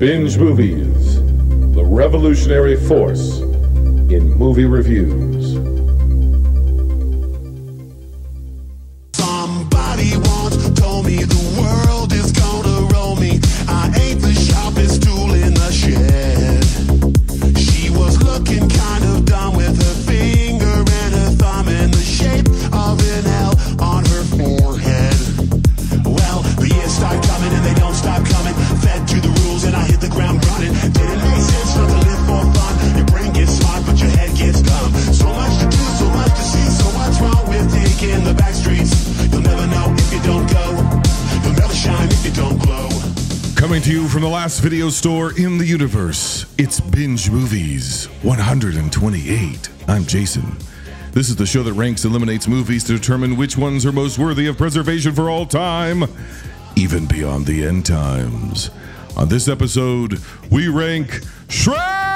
Binge Movies, the revolutionary force in movie reviews. Video store in the universe, it's Binge Movies 128. I'm Jason. This is the show that ranks and eliminates movies to determine which ones are most worthy of preservation for all time, even beyond the end times. On this episode, we rank Shrek!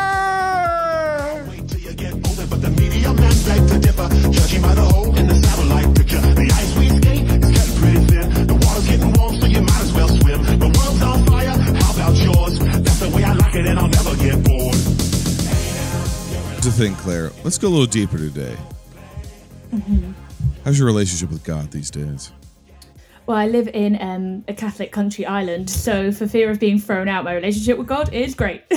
The way I like it, and I'll never get bored. To think, Claire, let's go a little deeper today. How's your relationship with God these days? Well, I live in um, a Catholic country island, so for fear of being thrown out, my relationship with God is great.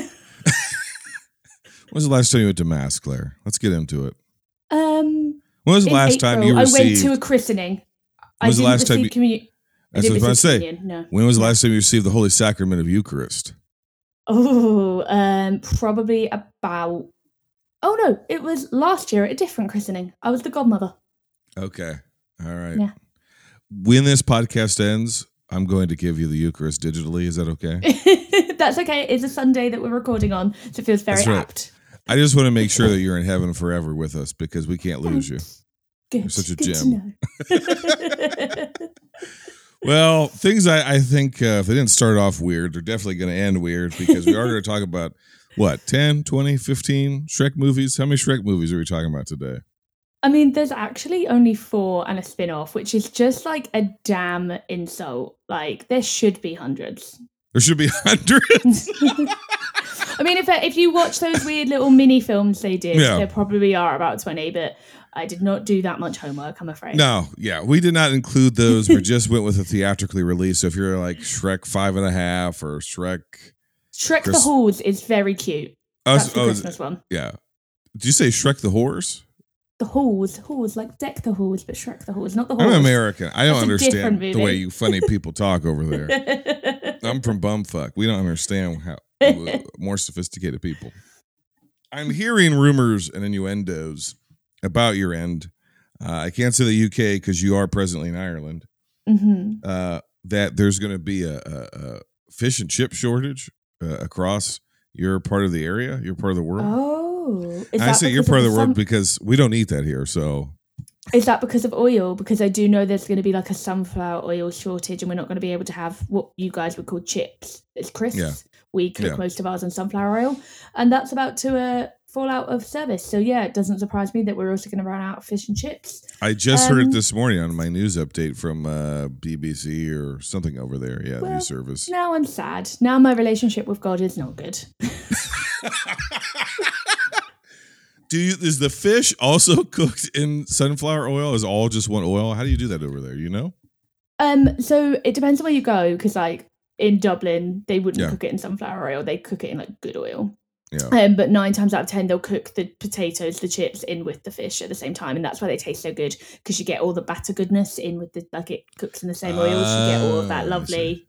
When was the last time you went to Mass, Claire? Let's get into it. um, When was the in last time you received? I went to a christening. I was the last time you- commu- I That's what I was about to say. No. When was the last time you received the Holy Sacrament of Eucharist? Oh, um, probably about. Oh no, it was last year at a different christening. I was the godmother. Okay. All right. Yeah. When this podcast ends, I'm going to give you the Eucharist digitally. Is that okay? That's okay. It's a Sunday that we're recording on, so it feels very right. apt. I just want to make sure that you're in heaven forever with us because we can't lose you. Good. such a good gem. Well, things I, I think uh, if they didn't start off weird, they're definitely going to end weird because we are going to talk about what, 10, 20, 15 Shrek movies? How many Shrek movies are we talking about today? I mean, there's actually only four and a spin off, which is just like a damn insult. Like, there should be hundreds. There should be hundreds. I mean, if if you watch those weird little mini films they did, Yeah. there probably are about 20, but I did not do that much homework, I'm afraid. No, yeah, we did not include those. We just went with a theatrically release. So if you're like Shrek five and a half or Shrek, Shrek Chris- the Halls is very cute. oh, That's the oh, Christmas one. yeah. Did you say Shrek the horse? The Halls, Halls, like deck the Halls, but Shrek the Halls, not the Halls. I'm American. I don't That's understand the way you funny people talk over there. I'm from bumfuck. We don't understand how uh, more sophisticated people. I'm hearing rumors and innuendos about your end. Uh, I can't say the UK because you are presently in Ireland. hmm Uh, that there's going to be a, a, a fish and chip shortage uh, across your part of the area, your part of the world. Oh, I say your part of the world because we don't eat that here. So Is that because of oil? Because I do know there's going to be like a sunflower oil shortage, and we're not going to be able to have what you guys would call chips. It's crisps. Yeah. We cook Yeah. most of ours on sunflower oil, and that's about to uh, fall out of service. So yeah, it doesn't surprise me that we're also going to run out of fish and chips. I just heard it Um, this morning on my news update from uh, BBC or something over there. Yeah, Well, news service. Now I'm sad. Now my relationship with God is not good. Do you, is the fish also cooked in sunflower oil? Is all just one oil? How do you do that over there? You know? Um, so it depends on where you go, because like in Dublin, they wouldn't Yeah. cook it in sunflower oil; they cook it in like good oil. Yeah. Um, but nine times out of ten, they'll cook the potatoes, the chips in with the fish at the same time, and that's why they taste so good because you get all the batter goodness in with the like it cooks in the same oils. You get all of that lovely,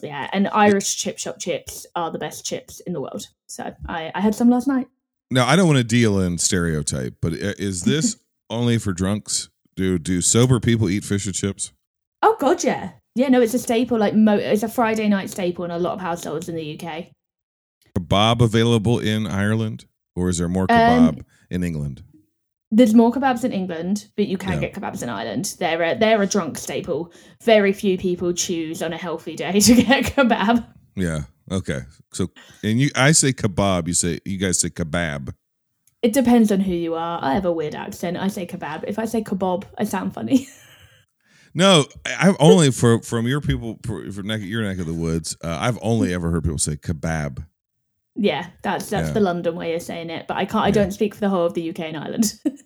yeah. And Irish chip shop chips are the best chips in the world. So I, I had some last night. Now I don't want to deal in stereotype, but is this only for drunks? Do do sober people eat fish and chips? Oh god, yeah, yeah. No, it's a staple. Like mo- it's a Friday night staple in a lot of households in the UK. Kebab available in Ireland, or is there more kebab in England? There's more kebabs in England, but you can Yeah. get kebabs in Ireland. They're a, they're a drunk staple. Very few people choose on a healthy day to get kebab. Yeah. Okay. So, and you, I say kebab. You say you guys say kebab. It depends on who you are. I have a weird accent. I say kebab. If I say kebab, I sound funny. No, I've only for from your people for, for neck, your neck of the woods. Uh, I've only ever heard people say kebab. Yeah, that's that's Yeah. the London way of saying it. But I can't. I Yeah. don't speak for the whole of the UK and Ireland.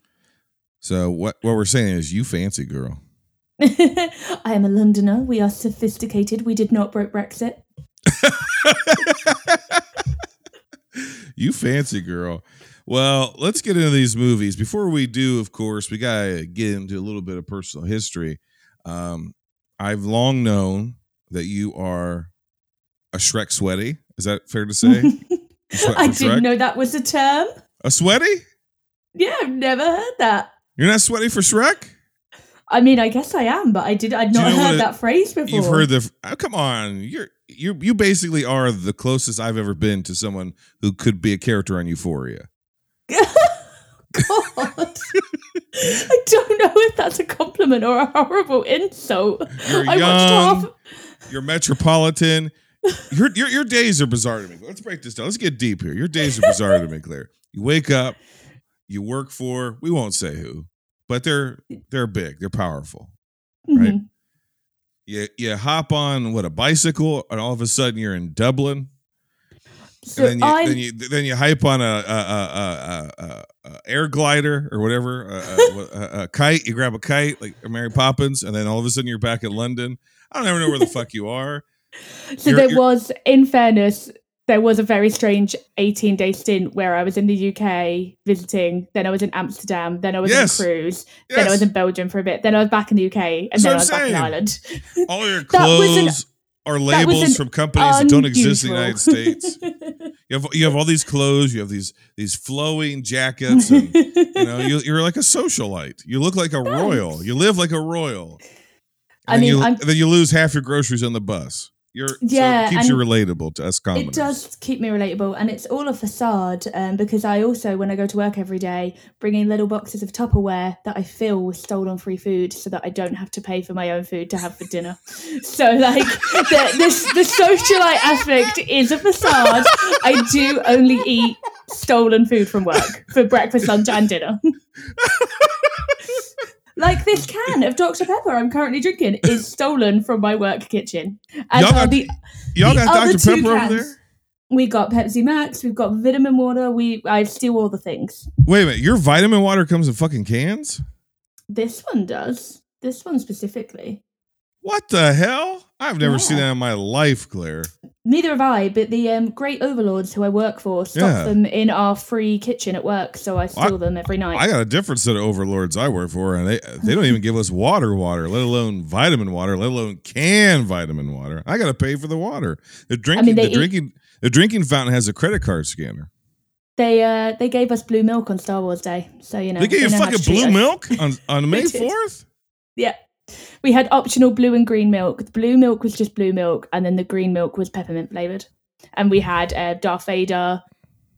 So what what we're saying is, you fancy girl. I am a Londoner. We are sophisticated. We did not break Brexit. you fancy girl. Well, let's get into these movies. Before we do, of course, we gotta get into a little bit of personal history. Um, I've long known that you are a Shrek sweaty. Is that fair to say? I didn't know that was a term. A sweaty? Yeah, I've never heard that. You're not sweaty for Shrek? I mean, I guess I am, but I did. I'd Do you not know heard that phrase before. You've heard the. Oh, come on, you're you you basically are the closest I've ever been to someone who could be a character on Euphoria. God. I don't know if that's a compliment or a horrible insult. You're I watched young. half. You're metropolitan. Your, your your days are bizarre to me. Let's break this down. Let's get deep here. Your days are bizarre to me, Claire. You wake up, you work for we won't say who, but they're they're big, they're powerful. Right. Mhm. You you hop on what a bicycle, and all of a sudden you're in Dublin. So and then you, then you then you hype on a, a, a, a, air glider or whatever, a, a, a, a kite. You grab a kite like Mary Poppins, and then all of a sudden you're back in London. I don't ever know where the fuck you are. So you're- there you're- was, in fairness, there was a very strange 18 day stint where I was in the UK visiting, then I was in Amsterdam, then I was Yes. on cruise, then I was in Belgium for a bit, then I was back in the UK, and That's then I was I'm back in saying. Ireland. All your an- clothes are labels from companies that don't exist in the United States. You have you have all these clothes. You have these these flowing jackets, and you know you, you're like a socialite. You look like a royal. You live like a royal. I And then mean, you, I'm- and then you lose half your groceries on the bus. You're so Yeah, it keeps you relatable to us commoners. It does keep me relatable, and it's all a facade um, because I also, when I go to work every day, bring in little boxes of Tupperware that I fill with stolen free food so that I don't have to pay for my own food to have for dinner. So, like, the, this the socialite aspect is a facade. I do only eat stolen food from work for breakfast, lunch, and dinner. Like this can of Dr. Pepper I'm currently drinking is stolen from my work kitchen. And Y'all got- the Y'all the got other Dr. two Pepper over cans- there? We got Pepsi Max, we've got vitamin water, we I steal all the things. Wait a minute. Your vitamin water comes in fucking cans? This one does. This one specifically. What the hell? I've never seen that in my life, Claire. Neither have I, but the um, great overlords who I work for stock Yeah. them in our free kitchen at work, so I steal them every night. I got a different set of overlords I work for, and they they don't even give us water, water, let alone vitamin water, let alone canned vitamin water. I got to pay for the water. The drinking, they the eat- drinking, the drinking fountain has a credit card scanner. they uh they gave us blue milk on Star Wars Day, so you know they gave you fucking blue us. milk on on May fourth. Yeah. We had optional blue and green milk. The blue milk was just blue milk, and then the green milk was peppermint flavored. And we had uh, Darth Vader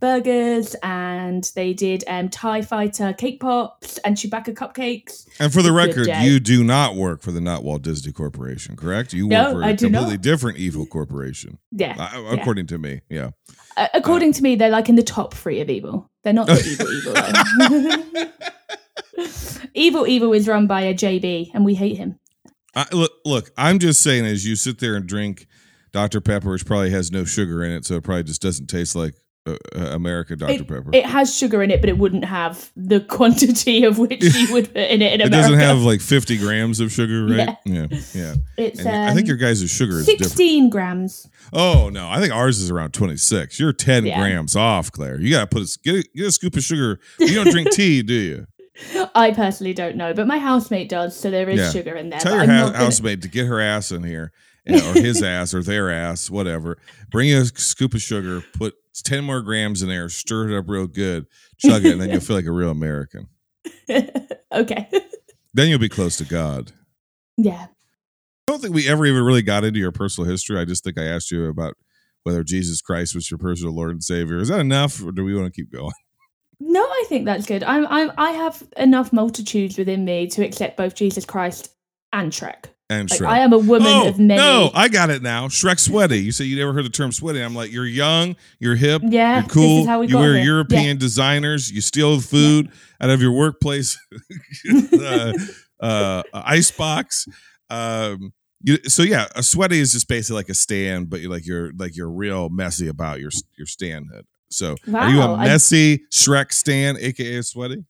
burgers, and they did um, Tie Fighter cake pops and Chewbacca cupcakes. And for the record, you do not work for the Not Walt Disney Corporation, correct? You work for a I do completely not. different evil corporation, Yeah. uh, yeah. according to me. Yeah. Uh, according to me, they're like in the top three of evil. They're not the evil evil. evil evil is run by a JB, and we hate him. I, look, look, I'm just saying, as you sit there and drink Dr. Pepper, which probably has no sugar in it, so it probably just doesn't taste like uh, uh, America Dr. It, Pepper. it has sugar in it, but it wouldn't have the quantity of which you would put in it in It doesn't have like 50 grams of sugar, right? Yeah, yeah. It's And I think um, your guys' sugar is different. 16 grams. Oh no, I think ours is around 26. You're 10 Yeah. grams off, Claire. You gotta put a get a, get a scoop of sugar. You don't drink tea, do you? I personally don't know, but my housemate does, so there is Yeah. sugar in there. Tell your ha- housemate to get her ass in here, or his ass, or their ass, whatever. Bring you a scoop of sugar, put 10 more grams in there, stir it up real good, chug it, and then you'll feel like a real American. okay. Then you'll be close to God. yeah. I don't think we ever even really got into your personal history. I just think I asked you about whether Jesus Christ was your personal Lord and Savior. Is that enough, or do we want to keep going? No, I think that's good. I'm, I'm, I have enough multitudes within me to accept both Jesus Christ and Shrek. And Like, Shrek. I am a woman oh, of many. No, I got it now. Shrek sweaty. You say you never heard the term sweaty. I'm like, you're young, you're hip, Yeah, you're cool. is how we you wear here. European designers. You steal food out of your workplace uh, uh, ice box. Um, you, so yeah, a sweaty is just basically like a stand, but you're like you're like you're real messy about your your standhood. So are you a Wow, I- messy Shrek stan, aka sweaty?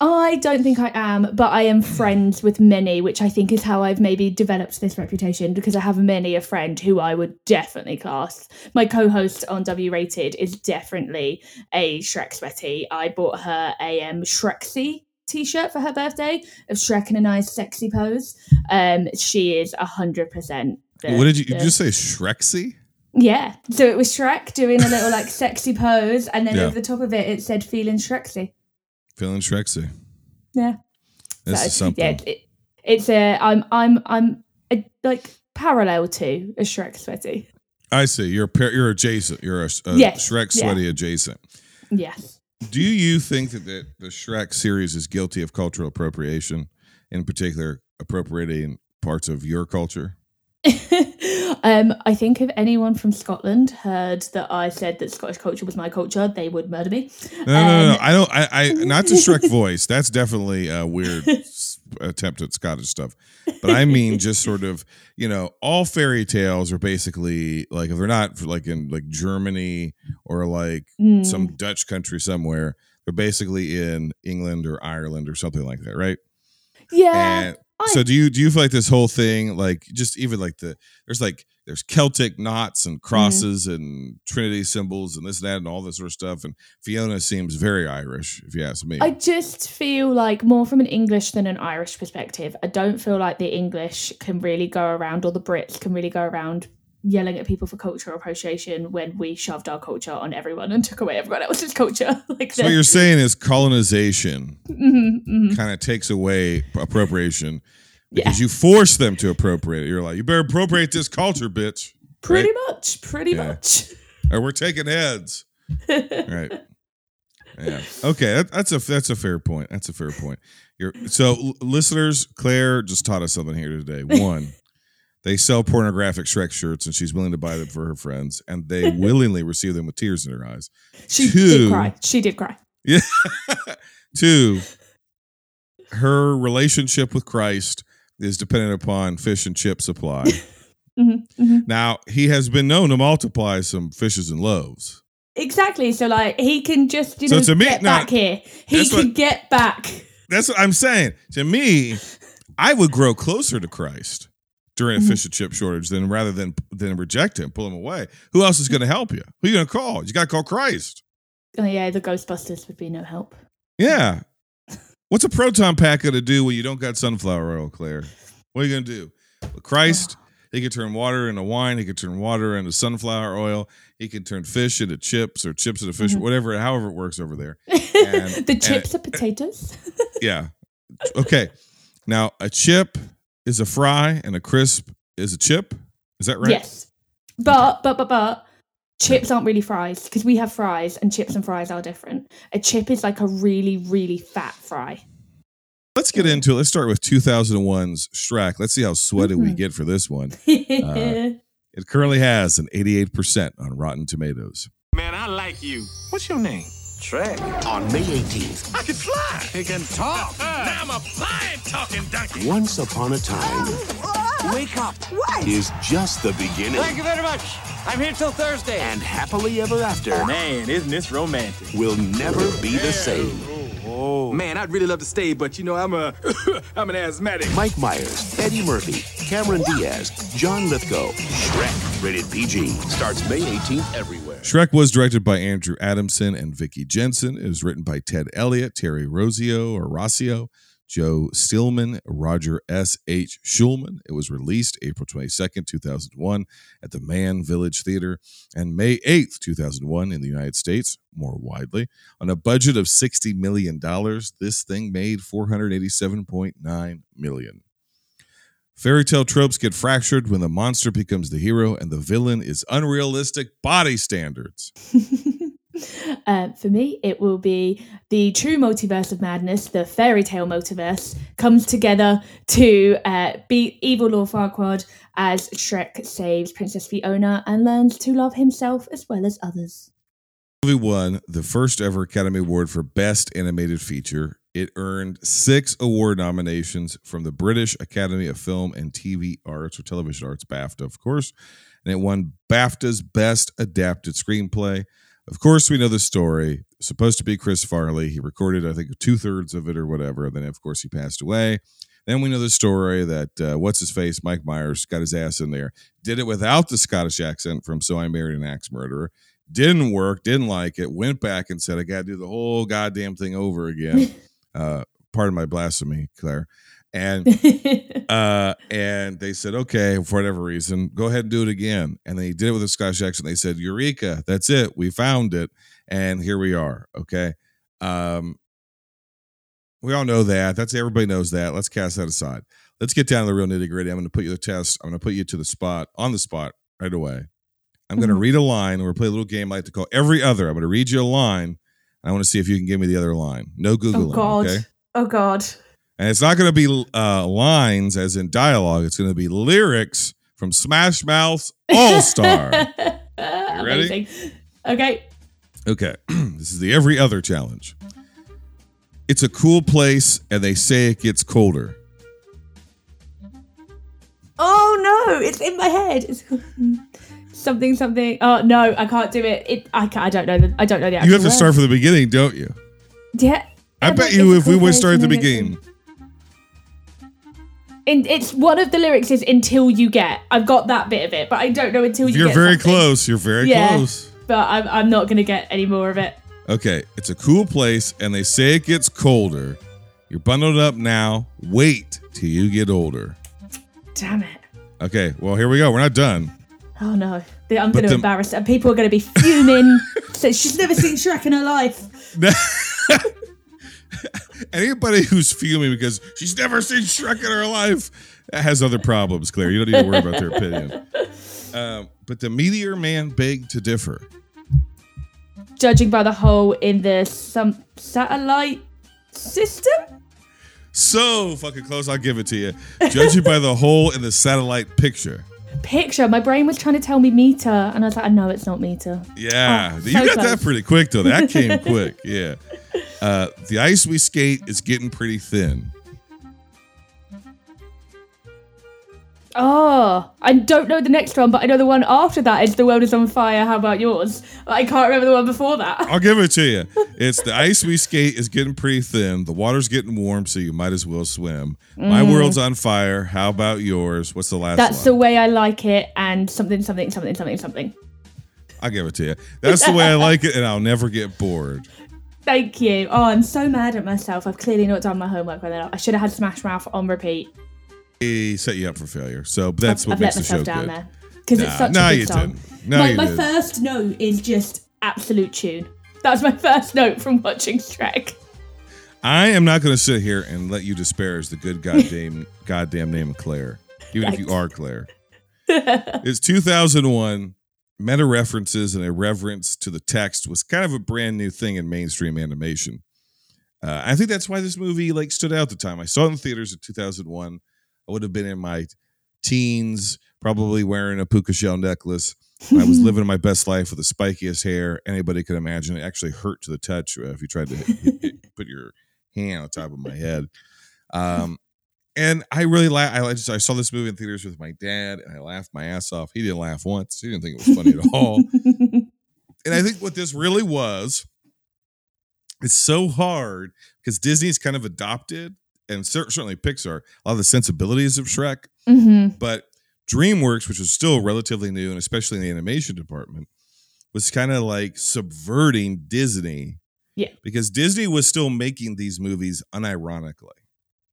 I don't think I am, but I am friends with many, which I think is how I've maybe developed this reputation because I have many a friend who I would definitely class. My co-host on W Rated is definitely a Shrek sweaty. I bought her a um, Shreksy t-shirt for her birthday of Shrek in a nice sexy pose. Um, she is a hundred percent. the- what did you, you just say? Shreksy? Yeah, so it was Shrek doing a little like sexy pose, and then Yeah. over the top of it, it said "feeling Shreksy." Feeling Shreksy. Yeah. This So, is something. Yeah, it, it's a I'm I'm I'm a, like parallel to a Shrek sweaty. I see. You're par- you're adjacent. You're a, a Yes, Shrek yeah. sweaty adjacent. Yes. Do you think that the, the Shrek series is guilty of cultural appropriation, in particular appropriating parts of your culture? um, I think if anyone from Scotland heard that I said that Scottish culture was my culture, they would murder me. No, no, no, no. Um, I don't. I, I not the Shrek voice. That's definitely a weird attempt at Scottish stuff. But I mean, just sort of, you know, all fairy tales are basically like if they're not like in like Germany or like Mm, some Dutch country somewhere, they're basically in England or Ireland or something like that, right? yeah. and so do you do you feel like this whole thing like just even like the there's like there's celtic knots and crosses and trinity symbols and this and that and all this sort of stuff and fiona seems very irish if you ask me I just feel like more from an English than an Irish perspective. I don't feel like the English can really go around, or the Brits can really go around yelling at people for cultural appreciation when we shoved our culture on everyone and took away everyone else's culture. like so what you're saying is colonization Mhm, mhm. kind of takes away appropriation because you force them to appropriate it you're like you better appropriate this culture bitch pretty much, pretty Yeah. much. or we're taking heads right yeah okay that, that's a that's a fair point that's a fair point you're so l- listeners claire just taught us something here today one they sell pornographic shrek shirts and she's willing to buy them for her friends and they willingly receive them with tears in her eyes She Two. did cry. She did cry. yeah two her relationship with christ is dependent upon fish and chip supply hmm hmm now he has been known to multiply some fishes and loaves Exactly. So like he can just you So know to me- get no, back here. He can what- get back. That's what I'm saying. To me, I would grow closer to Christ during a Mhm. fish and chip shortage than rather than than reject him, pull him away. Who else is going to help you? Who you going to call? You got to call Christ. Oh yeah, the Ghostbusters would be no help. Yeah. What's a proton pack to do when you don't got sunflower oil, Claire? What are you going to do? With Christ, he could turn water into wine. He could turn water into sunflower oil. He could turn fish into chips or chips into fish, Mhm. whatever, however it works over there. And- the chips are potatoes. Yeah. Okay. Now a chip is a fry and a crisp is a chip. Is that right? Yes. But but but but chips aren't really fries because we have fries and chips and fries are different. A chip is like a really really fat fry. Let's get into it. Let's start with 2001's Shrek. Let's see how sweaty we Mhm. get for this one. It currently has an 88% on Rotten Tomatoes. Man, I like you. What's your name? Shrek. On May 18th, I can fly. He can talk. now I'm a flying talking donkey. Once Upon a Time Wake up. is just the beginning. Thank you very much. I'm here till Thursday. And Happily Ever After Man, isn't this romantic? will never be the same. Oh, Man, I'd really love to stay, but you know, I'm a I'm an asthmatic. Mike Myers, Eddie Murphy, Cameron Diaz, John Lithgow. Shrek, rated PG, starts May 18th everywhere. Shrek was directed by Andrew Adamson and Vicky Jenson. It was written by Ted Elliott, Terry Rosio or Rossio, Joe Stillman, Roger S. H. Schulman. It was released April 22nd, 2001 at the Mann Village Theater and May 8th, 2001 in the United States, more widely. On a budget of $60 million, this thing made 487.9 million. Fairy tale tropes get fractured when the monster becomes the hero and the villain is unrealistic body standards. uh, for me, it will be the true multiverse of madness, the fairy tale multiverse, comes together to uh, beat evil Lord Farquaad as Shrek saves Princess Fiona and learns to love himself as well as others. movie won the first ever Academy Award for Best Animated Feature It earned six award nominations from the British Academy of Film and TV Arts or Television Arts, BAFTA, of course. And it won BAFTA's Best Adapted Screenplay. Of course, we know the story. Supposed to be Chris Farley. He recorded, I think, two thirds of it or whatever. Then, of course, he passed away. Then we know the story that uh, what's his face, Mike Myers, got his ass in there. Did it without the Scottish accent from So I Married an Axe Murderer. Didn't work. Didn't like it. Went back and said, I got to do the whole goddamn thing over again. uh, part of my blasphemy, Claire. And uh, and they said, okay, for whatever reason, go ahead and do it again. And they did it with a Scottish accent. They said, Eureka, that's it. We found it. And here we are. Okay. Um, we all know that. That's everybody knows that. Let's cast that aside. Let's get down to the real nitty gritty. I'm going to put you to the test. I'm going to put you to the spot on the spot right away. I'm going to read a line. We're going to play a little game I like to call every other. I'm going to read you a line. I want to see if you can give me the other line. No Googling. oh God. Okay. Oh God. And it's not going to be uh, lines as in dialogue. It's going to be lyrics from Smash Mouth's All Star. ready? Okay. okay. this is the every other challenge. It's a cool place, and they say it gets colder. Oh no, it's in my head. It's something something. Oh no, I can't do it. It I can't, I don't know the I don't know the You have to word. start from the beginning, don't you? Yeah. I Every- bet you if we cool would place start at the and then it's- beginning. In, it's one of the lyrics is until you get. I've got that bit of it, but I don't know until you You're get. very something. close. You're very Yeah. close. But I'm I'm not gonna get any more of it. Okay, it's a cool place, and they say it gets colder. You're bundled up now. Wait till you get older. Damn it. Okay, well here we go. We're not done. Oh no. I'm gonna the- embarrass her. People are gonna be fuming. so she's never seen Shrek in her life. Anybody who's fuming because she's never seen Shrek in her life has other problems, Claire. You don't need to worry about their opinion. Um, but the Meteor Man begged to differ. Judging by the hole in the some satellite system? So fucking close, I'll give it to you. Judging by the hole in the satellite picture. Picture. My brain was trying to tell me meter, and I was like, no, it's not meter. Yeah, Oh, you so got that pretty quick though. That came quick. Yeah. Uh, the ice we skate is getting pretty thin. Oh, I don't know the next one, but I know the one after that is The World is on Fire. How about yours? I can't remember the one before that. I'll give it to you. It's the ice we skate is getting pretty thin. The water's getting warm, so you might as well swim. My world's on fire. How about yours? What's the last Mm. That's the way I like it, and something, something, something, something, something. I'll give it to you. That's the way I like it, and I'll never get bored. Thank you. Oh, I'm so mad at myself. I've clearly not done my homework with it. I should have had Smash Mouth on repeat. He set you up for failure. So that's I've, what I've makes let the show myself down good. there because it's Nah, such nah, a good you song. didn't. No, my my didn't. first note is just absolute tune. That's my first note from watching Shrek. I am not going to sit here and let you disparage the good goddamn goddamn name of Claire, even if you are Claire. it's 2001. Meta references and a reverence to the text was kind of a brand new thing in mainstream animation. Uh, I think that's why this movie like stood out at the time. I saw it in theaters in 2001. I would have been in my teens, probably wearing a puka shell necklace. I was living my best life with the spikiest hair anybody could imagine. It actually hurt to the touch uh, if you tried to hit- hit- put your hand on top of my head. Um, and I really la- I just I saw this movie in theaters with my dad, and I laughed my ass off. He didn't laugh once. He didn't think it was funny at all. And I think what this really was, it's so hard because Disney's kind of adopted, and certainly Pixar, a lot of the sensibilities of Shrek. hmm But DreamWorks, which was still relatively new, and especially in the animation department, was kind of like subverting Disney. Yeah. Because Disney was still making these movies unironically.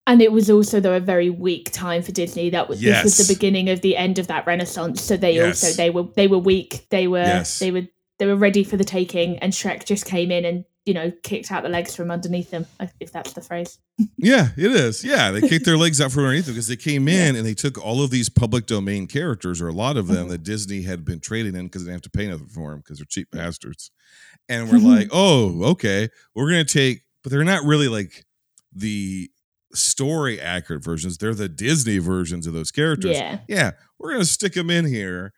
And it was also though a very weak time for Disney. That was this was the beginning of the end of that renaissance. So they Yes. also they were they were weak. They were Yes. they were they were ready for the taking, and Shrek just came in and you know kicked out the legs from underneath them, if that's the phrase. Yeah, it is. Yeah, they kicked their legs out from underneath them because they came in and they took all of these public domain characters, or a lot of them mm-hmm. that Disney had been trading in because they didn't have to pay nothing for them because they're cheap bastards. And we're like, mm-hmm. oh, okay, we're gonna take, but they're not really like the story accurate versions. They're the Disney versions of those characters. Yeah. yeah, we're gonna stick them in here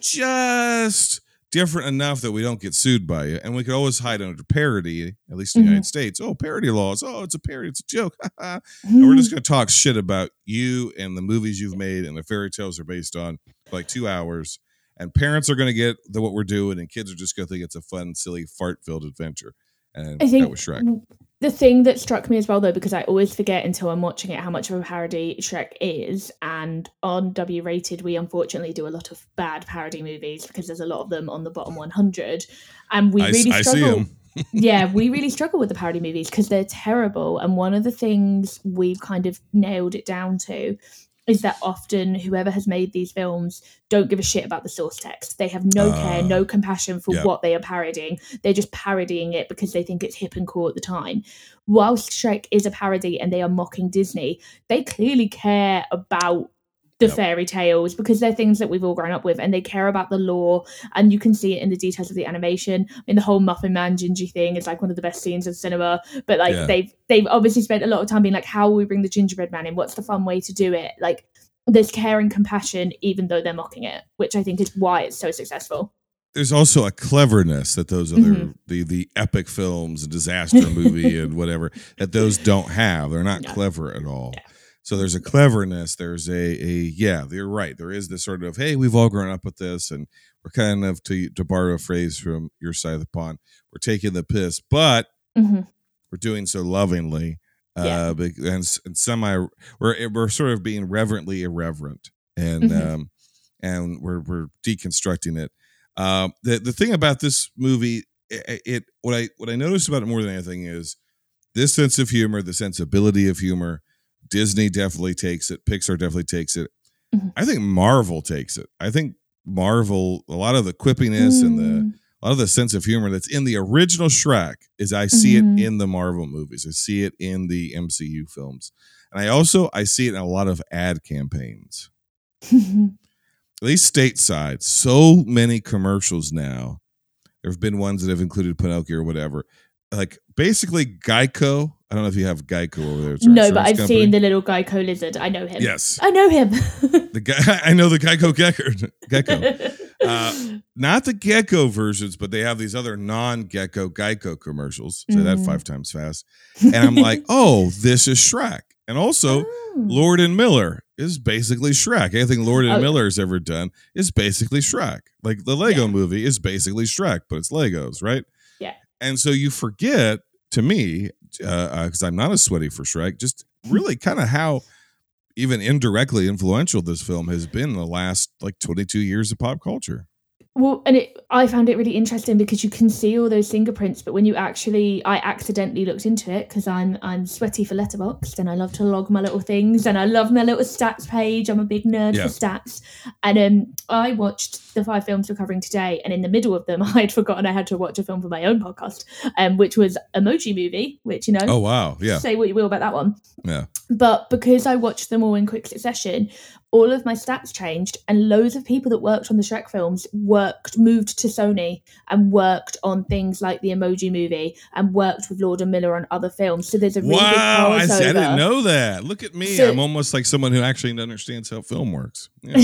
just different enough that we don't get sued by it, and we could always hide under parody, at least in the Mhm. United States. Oh, parody laws. Oh, it's a parody. It's a joke. and we're just going to talk shit about you and the movies you've made and the fairy tales are based on for like two hours. And parents are going to get the, what we're doing, and kids are just going to think it's a fun, silly, fart-filled adventure. And think that was Shrek. The thing that struck me as well, though, because I always forget until I'm watching it how much of a parody Shrek is. And on W Rated, we unfortunately do a lot of bad parody movies because there's a lot of them on the bottom 100. And we I, really I struggle. yeah, we really struggle with the parody movies because they're terrible. And one of the things we've kind of nailed it down to is that often whoever has made these films don't give a shit about the source text. They have no care, Ah, no compassion for yeah. what they are parodying. They're just parodying it because they think it's hip and cool at the time. Whilst Shrek is a parody and they are mocking Disney, they clearly care about the Yep. fairy tales because they're things that we've all grown up with and they care about the lore and you can see it in the details of the animation I mean the whole muffin man gingy thing is like one of the best scenes of cinema but like Yeah. they've they've obviously spent a lot of time being like how will we bring the gingerbread man in what's the fun way to do it like there's care and compassion even though they're mocking it which i think is why it's so successful there's also a cleverness that those other Mhm. the the epic films, disaster movie and whatever that those don't have. They're not No. clever at all. Yeah. So there's a cleverness. There's a a yeah. You're right. There is this sort of hey, we've all grown up with this, and we're kind of to to borrow a phrase from your side of the pond. We're taking the piss, but Mhm. we're doing so lovingly. Yeah. Uh, and, and semi, we're we're sort of being reverently irreverent, and Mhm. um, and we're we're deconstructing it. Um, the the thing about this movie, it, it what I what I noticed about it more than anything is this sense of humor, the sensibility of humor. Disney definitely takes it. Pixar definitely takes it. Mhm. I think Marvel takes it. I think Marvel, a lot of the quippiness and the Mm. a lot of the sense of humor that's in the original Shrek is I see Mhm. it in the Marvel movies. I see it in the MCU films. And I also I see it in a lot of ad campaigns. At least stateside. So many commercials now. There have been ones that have included Pinocchio or whatever. Like basically Geico. I don't know if you have Geico over there. No but i've company. seen the little geico lizard i know him Yes. i know him The guy I know the Geico Gecko. Gecko. Uh, not the gecko versions, but they have these other non-gecko Geico commercials. Say that Mhm. five times fast. And I'm like, oh, this is Shrek. And also, Oh. Lord and Miller is basically Shrek. Anything Lord and Oh. Miller has ever done is basically Shrek. Like the Lego Yeah. movie is basically Shrek, but it's Legos, right? Yeah. And so you forget, to me, Uh, uh, because I'm not as sweaty for Shrek, just really kind of how even indirectly influential this film has been in the last like 22 years of pop culture. Well, and it, I found it really interesting because you can see all those fingerprints, but when you actually, I accidentally looked into it because I'm I'm sweaty for Letterboxd and I love to log my little things and I love my little stats page. I'm a big nerd Yeah. for stats, and um, I watched the five films we're covering today, and in the middle of them, I'd forgotten I had to watch a film for my own podcast, um, which was Emoji Movie, which you know, Oh, wow. Yeah. say what you will about that one. Yeah. But because I watched them all in quick succession, all of my stats changed, and loads of people that worked on the Shrek films worked, moved to Sony and worked on things like the Emoji Movie and worked with Lord and Miller on other films. So there's a really Wow. I, see, I didn't know that. Look at me. So- I'm almost like someone who actually understands how film works. Yeah.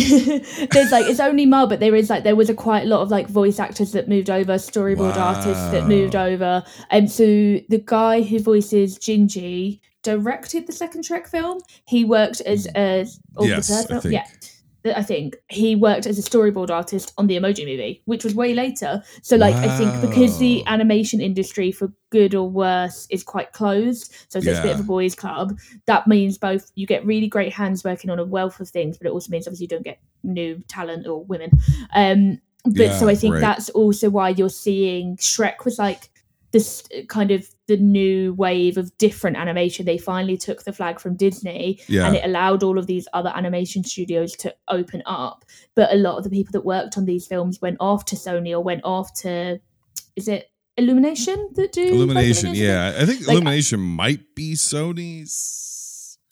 there's like it's only Mar, but there is like there was a quite a lot of like voice actors that moved over, storyboard artists that moved over, and so the guy who voices Gingy directed the second Shrek film. He worked as a or Yes, the third film, yeah. I think he worked as a storyboard artist on the Emoji Movie, which was way later. So, like, I think because the animation industry, for good or worse, is quite closed, so it's a bit of a boys' club. That means both you get really great hands working on a wealth of things, but it also means obviously you don't get new talent or women. Um, but so I think right. that's also why you're seeing Shrek was like this kind of the new wave of different animation. They finally took the flag from Disney Yeah. and it allowed all of these other animation studios to open up. But a lot of the people that worked on these films went off to Sony or went off to is it Illumination that do Illumination, yeah. I think Like- uh, Illumination might be Sony's.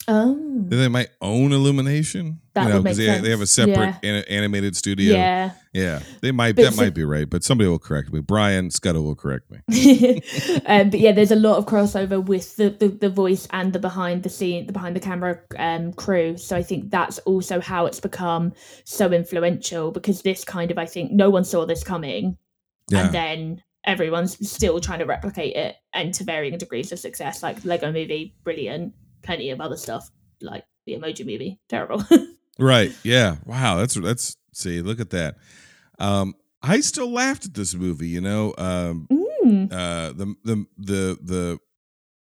Oh. They might own Illumination. That you know, would make they, they have a separate Yeah. an- animated studio. Yeah. Yeah. They might But that so- might be right, but somebody will correct me. Brian Scuttle will correct me. um, but yeah, there's a lot of crossover with the, the, the voice and the behind the scene, the behind the camera um, crew. So I think that's also how it's become so influential because this kind of, I think, no one saw this coming. Yeah. and then everyone's still trying to replicate it and to varying degrees of success. Like Lego Movie, brilliant. Plenty of other stuff like the Emoji Movie, terrible. Right. Yeah. Wow. That's that's see, look at that. Um I still laughed at this movie, you know. Um Mm. uh the the the the,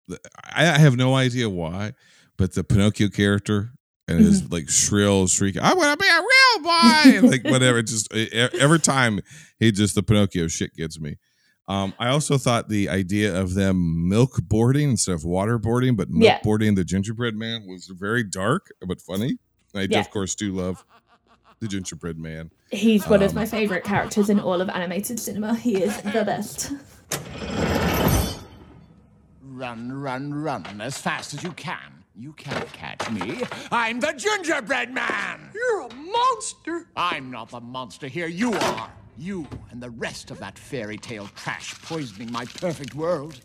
the I I have no idea why, but the Pinocchio character and his Mm-hmm. like shrill shriek, I want to be a real boy, like whatever. Just every time he just the Pinocchio shit gets me. Um, I also thought the idea of them milk boarding instead of waterboarding, but milk Yeah. boarding the gingerbread man was very dark but funny. I Yeah. of course do love the gingerbread man. He's one of Um, my favorite characters in all of animated cinema. He is the best. Run, run, run as fast as you can. You can't catch me. I'm the gingerbread man. You're a monster. I'm not the monster here. You are. You and the rest of that fairy tale trash poisoning my perfect world.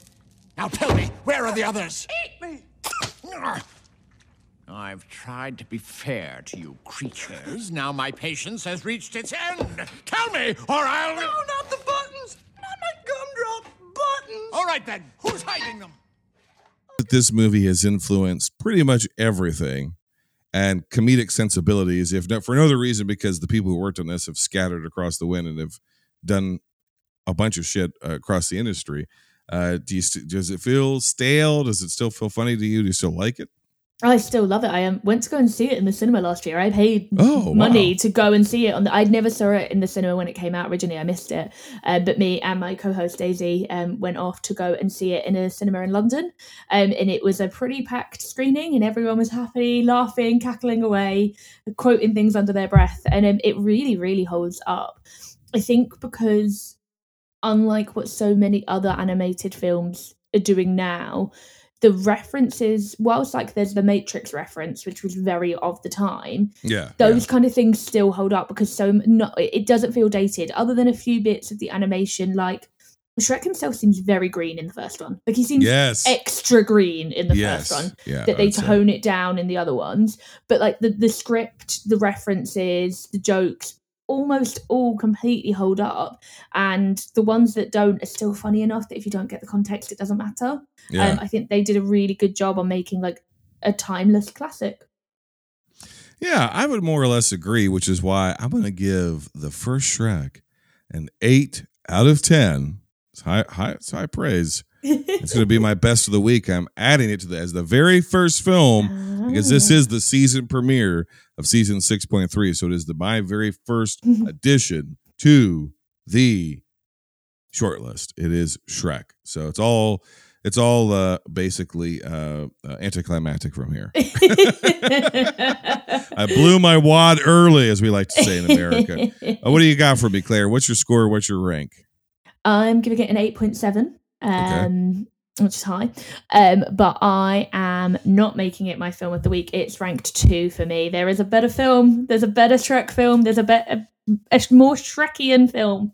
Now tell me, where are the others? Eat me. I've tried to be fair to you creatures. Now my patience has reached its end. Tell me, or I'll. No, not the buttons. Not my gumdrop buttons. All right then, who's hiding them? this movie has influenced pretty much everything and comedic sensibilities if not for no other reason because the people who worked on this have scattered across the wind and have done a bunch of shit uh, across the industry. Uh, do you st- does it feel stale? Does it still feel funny to you? Do you still like it I still love it. I um, went to go and see it in the cinema last year. I paid Oh, money wow. to go and see it. On the, I'd never saw it in the cinema when it came out originally. I missed it, uh, but me and my co-host Daisy um, went off to go and see it in a cinema in London, um, and it was a pretty packed screening, and everyone was happy, laughing, cackling away, quoting things under their breath, and um, it really, really holds up. I think because unlike what so many other animated films are doing now, the references, whilst like there's the Matrix reference, which was very of the time, yeah those kind of things still hold up because so no, it doesn't feel dated. Other than a few bits of the animation, like Shrek himself seems very green in the first one. Like he seems yes extra green in the yes first one yeah that they tone it down in the other ones. But like the the script, the references, the jokes, almost all completely hold up. And the ones that don't are still funny enough that if you don't get the context, it doesn't matter. yeah Um, I think they did a really good job on making like a timeless classic. Yeah, I would more or less agree, which is why I'm going to give the first Shrek an eight out of ten. It's high, high, it's high praise. It's going to be my best of the week. I'm adding it to the as the very first film because this Ah. is the season premiere of season six point three. So it is the my very first addition to the shortlist. It is Shrek. So it's all it's all uh, basically uh, uh, anticlimactic from here. I blew my wad early, as we like to say in America. Uh, what do you got for me, Claire? What's your score? What's your rank? I'm giving it an 8.7, um, which is high. Um, but I am not making it my film of the week. It's ranked two for me. There is a better film. There's a better Shrek film. There's a better, a more Shrekian film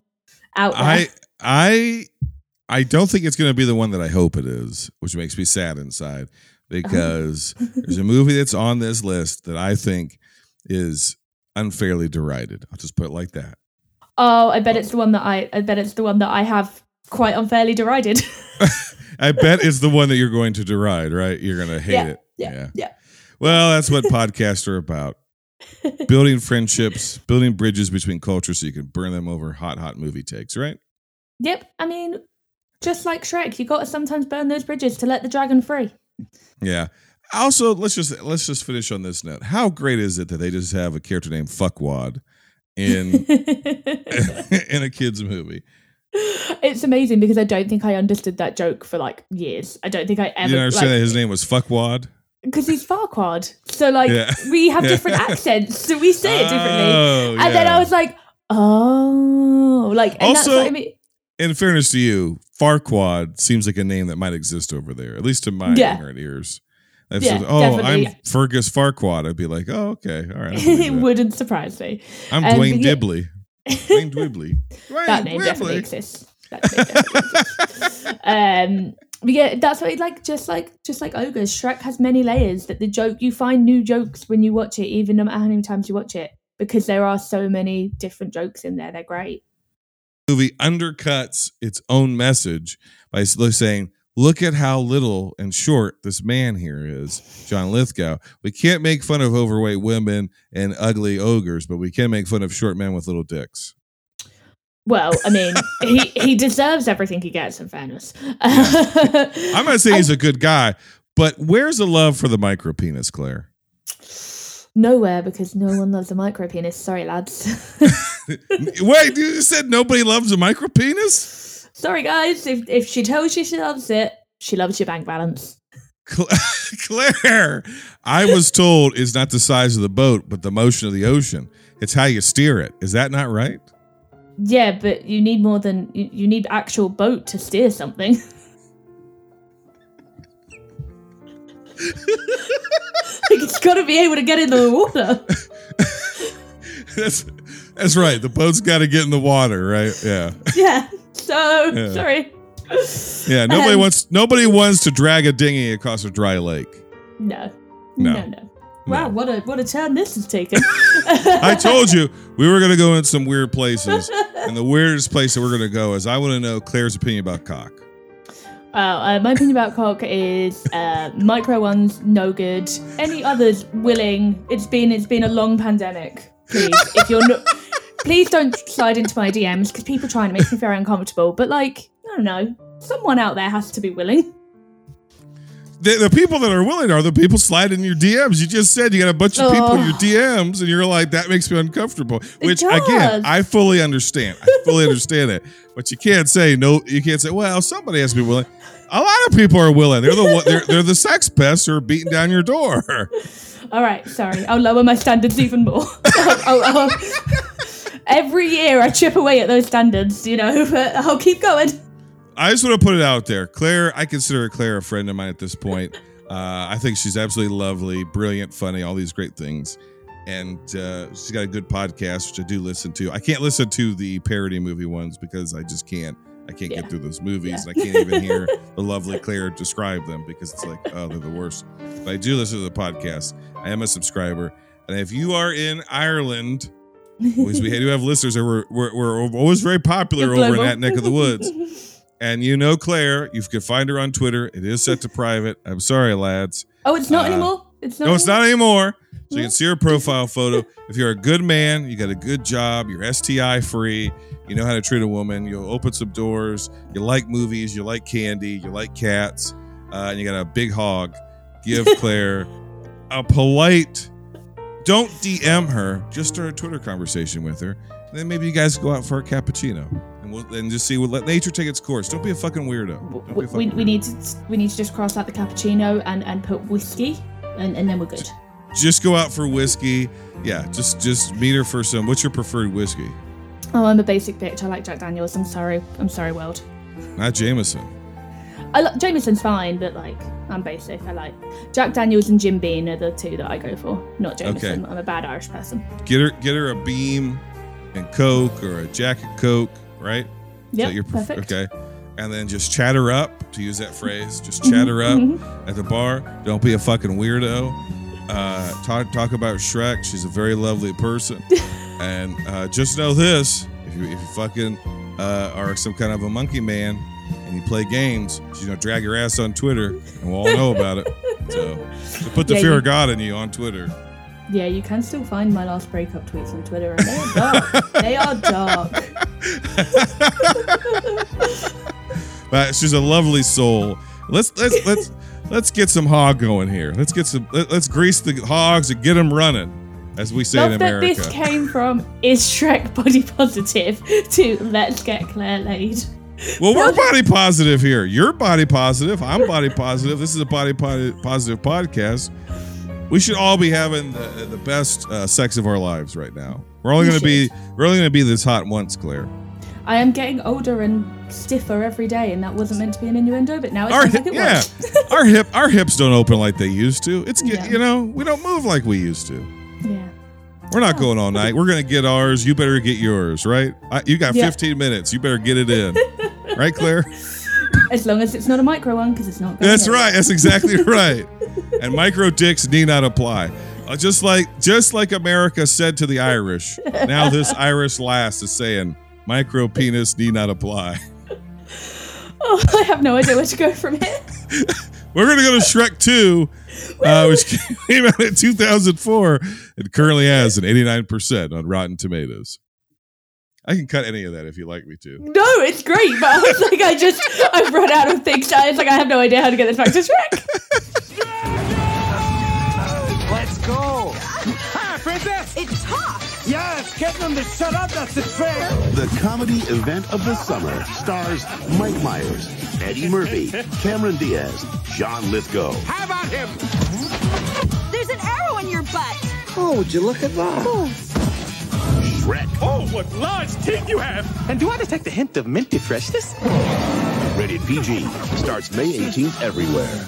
out there. I I I don't think it's going to be the one that I hope it is, which makes me sad inside because there's a movie that's on this list that I think is unfairly derided. I'll just put it like that. oh, I bet it's the one that I. I bet it's the one that I have quite unfairly derided. I bet it's the one that you're going to deride, right? You're going to hate Yeah, it. yeah, yeah. Well, that's what podcasts are about. building friendships, building bridges between cultures so you can burn them over hot, hot movie takes, right? yep. I mean, just like Shrek, you got to sometimes burn those bridges to let the dragon free. Yeah. Also, let's just let's just finish on this note. How great is it that they just have a character named Fuckwad in in a kids movie? It's amazing because I don't think I understood that joke for like years. I don't think I You ever didn't understand that his name was Fuckwad? because he's Farquaad. So like Yeah. we have different accents, so we say it differently. Oh, and then. I was like, oh, like and that's Also- what I mean. In fairness to you, Farquaad seems like a name that might exist over there, at least to my Yeah. ignorant ears. If Yeah, said, oh, definitely. I'm Fergus Farquad. I'd be like, oh, okay, all right. It wouldn't surprise me. I'm Um, Dwayne yeah. Dibbley. Dwayne Dwibley. Dwayne that name definitely exists. That name definitely exists. Um, but yeah, that's what like just like just like ogres. Shrek has many layers. That the joke you find new jokes when you watch it, even no matter how many times you watch it, because there are so many different jokes in there. They're great. movie undercuts its own message by saying, "Look at how little and short this man here is, John Lithgow. We can't make fun of overweight women and ugly ogres, but we can make fun of short men with little dicks." Well, I mean, he, he deserves everything he gets, in fairness. I'm not saying he's a good guy, but where's the love for the micro penis, Claire? Nowhere because no one loves a micro penis. Sorry, lads. Wait, you said nobody loves a micro penis? Sorry, guys. If, if she tells you she loves it, she loves your bank balance. Claire, I was told it's not the size of the boat, but the motion of the ocean. It's how you steer it. Is that not right? Yeah, but you need more than you, you need actual boat to steer something. like it's got to be able to get into the water. That's that's right. The boat's got to get in the water, right? Yeah, Yeah. So Yeah. sorry. yeah. Nobody Um, wants nobody wants to drag a dinghy across a dry lake. No. No. No. No. Wow, what a what a turn this has taken. I told you we were going to go in some weird places, and the weirdest place that we're going to go is I want to know Claire's opinion about cock. Well, uh, my opinion about cock is uh, micro ones no good. Any others willing? It's been it's been a long pandemic. Please, if you're not, please don't slide into my DMs because people try and it makes me very uncomfortable. But like, I don't know, someone out there has to be willing. The, the people that are willing are the people sliding in your DMs. You just said you got a bunch of people in your DMs, and you're like, that makes me uncomfortable. Which again. I fully understand. I fully understand it. But you can't say no. You can't say, well, somebody has to be willing. A lot of people are willing. They're the they're, they're the sex pests who are beating down your door. All right, sorry, I'll lower my standards even more. I'll- I'll- I'll- every year I chip away at those standards, you know, but I'll keep going. I just want to put it out there. Claire, I consider Claire a friend of mine at this point. Uh, I think she's absolutely lovely, brilliant, funny, all these great things. And uh, she's got a good podcast, which I do listen to. I can't listen to the parody movie ones because I just can't. I can't Yeah. get through those movies, and I can't even hear the lovely Claire describe them because it's like, oh, they're the worst. But I do listen to the podcast. I am a subscriber, and if you are in Ireland, because we do have listeners that we're, we're, we're always very popular over in that neck of the woods. And you know Claire, you can find her on Twitter. It is set to private. I'm sorry, lads. Oh, it's not Uh, anymore. It's not. No, it's not anymore. So you can see her profile photo. If you're a good man, you got a good job, you're STI free, you know how to treat a woman, you'll open some doors, you like movies, you like candy, you like cats, uh, and you got a big hog. Give Claire a polite. Don't DM her. Just start a Twitter conversation with her. And then maybe you guys go out for a cappuccino and we'll and just see what let nature take its course. Don't be a fucking weirdo. A We, we, fucking we weirdo. need to we need to just cross out the cappuccino and and put whiskey, and, and then we're good. just go out for whiskey. Yeah, just just meet her for some. What's your preferred whiskey? Oh, I'm a basic bitch. I like Jack Daniels. I'm sorry. I'm sorry, world. Not Jameson. I lo- Jameson's fine, but like I'm basic. I like Jack Daniels and Jim Beam are the two that I go for. Not Jameson. Okay. I'm a bad Irish person. Get her get her a Beam and Coke or a Jack and Coke, right? Pref- perfect. Okay. And then just chat her up, to use that phrase. Just chat her up Mm-hmm. at the bar. Don't be a fucking weirdo. Uh, talk talk about Shrek. She's a very lovely person. and uh, just know this: if you if you fucking uh, are some kind of a monkey man and you play games, she's gonna drag your ass on Twitter, and we'll all know about it. So, so put the Yeah, fear you- of God in you on Twitter. Yeah, you can still find my last breakup tweets on Twitter, and they are dark. they are dark. But she's a lovely soul. Let's let's let's let's get some hog going here. Let's get some. Let, us grease the hogs and get them running, as we say Love in that America. this came from is Shrek body positive to let's get Claire laid. Well, we're body positive here. You're body positive. I'm body positive. This is a body positive podcast. We should all be having the, the best uh, sex of our lives right now. We're only going to be we're only going to be this hot once, Claire. I am getting older and stiffer every day, and that wasn't meant to be an innuendo, but now it Our like it yeah, was. our hip our hips don't open like they used to. It's Yeah. you know we don't move like we used to. yeah. We're not going all night. We're gonna get ours. You better get yours, right? I, you got Yeah. 15 minutes. You better get it in, right, Claire? As long as it's not a micro one, because it's not. That's right. That's exactly right. And micro dicks need not apply. Uh, just like just like America said to the Irish. Now this Irish lass is saying, Micro penis need not apply. Oh, I have no idea where to go from here. We're gonna go to Shrek 2, uh, which came out in 2004 and currently has an 89% on Rotten Tomatoes. I can cut any of that if you like me to. No, it's great, but I was like, I just, I've run out of things. It's like I have no idea how to get this back to Shrek. Let's go. Hi, princess. It's hot. Yes, get them to shut up. That's the trick. The comedy event of the summer stars Mike Myers, Eddie Murphy, Cameron Diaz, John Lithgow, How about him? There's an arrow in your butt. Oh, would you look at that? Oh. Shrek, Oh, what large teeth you have! And do I detect a hint of minty freshness? rated PG, starts May 18th everywhere.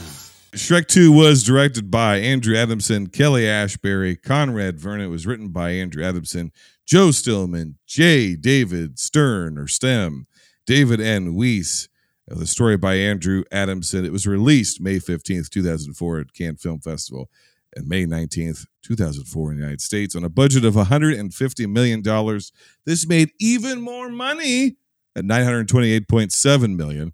Shrek 2 was directed by Andrew Adamson, Kelly Ashbury, Conrad Vernon. It was written by Andrew Adamson, Joe Stillman, J. David Stern or Stem, David N. Weiss. Uh, The story by Andrew Adamson. It was released May 15th, 2004 at Cannes Film Festival and May 19th, 2004 in the United States on a budget of $150 million. This made even more money at 928.7 million.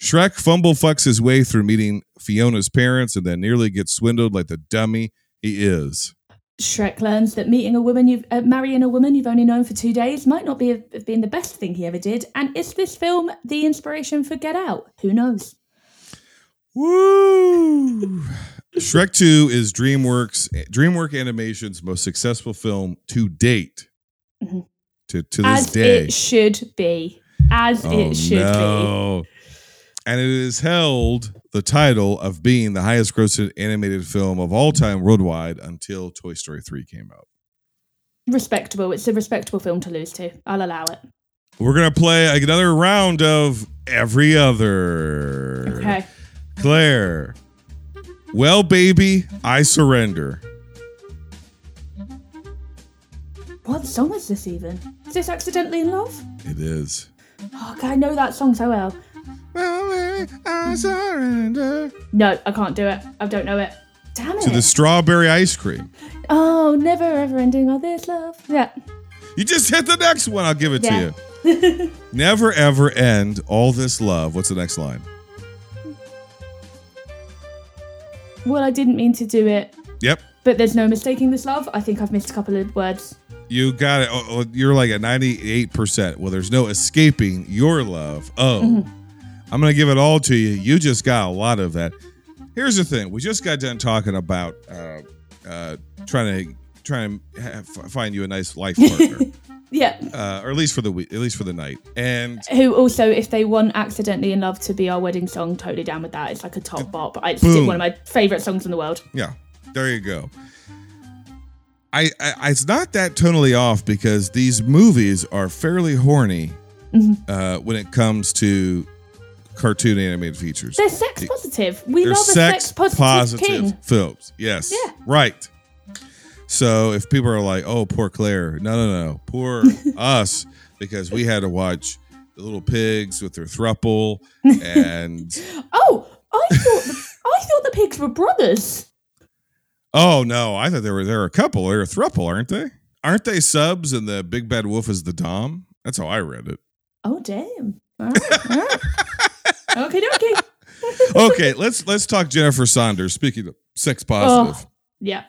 Shrek fumble fucks his way through meeting Fiona's parents and then nearly gets swindled like the dummy he is. Shrek learns that meeting a woman you've uh, marrying a woman you've only known for two days might not be have been the best thing he ever did. And is this film the inspiration for Get Out? Who knows? Woo! Shrek 2 is DreamWorks DreamWorks Animation's most successful film to date. Mhm. To to this As day. it should be. As Oh, it should be. And it has held the title of being the highest grossing animated film of all time worldwide until Toy Story 3 came out. Respectable. It's a respectable film to lose to. I'll allow it. We're going to play another round of every other. Okay. Claire. Well, baby, I surrender. What song is this even? Is this Accidentally in Love? It is. Oh, God, I know that song so well. Well, baby, I surrender. No, I can't do it. I don't know it. Damn it. To the strawberry ice cream. oh, never ever ending all this love. Yeah. You just hit the next one. I'll give it Yeah. to you. Never ever end all this love. What's the next line? Well, I didn't mean to do it, Yep. but there's no mistaking this love. I think I've missed a couple of words. You got it. Oh, oh, you're like at 98%. Well, there's no escaping your love. Oh, Mm-hmm. I'm going to give it all to you. You just got a lot of that. Here's the thing. We just got done talking about uh, uh, trying to trying to have, find you a nice life partner, Yeah. uh, or at least for the week, at least for the night. And Who also, if they want Accidentally in Love to be our wedding song, totally down with that. It's like a top bop. It's Boom. one of my favourite songs in the world. Yeah, there you go. I, I it's not that tonally off because these movies are fairly horny Mm-hmm. uh, when it comes to cartoon animated features. They're sex positive. We They're love a sex, sex positive, positive films. Yes, Yeah. right. So if people are like, "Oh, poor Claire," no, no, no, poor us because we had to watch the little pigs with their thruple and Oh, I thought the, I thought the pigs were brothers. Oh no, I thought they were they're a couple. They're a thruple, aren't they? Aren't they subs and the big bad wolf is the dom? That's how I read it. Oh damn. All right, all right. Okay, okay. Okay, let's let's talk Jennifer Saunders. Speaking of sex positive, Yeah.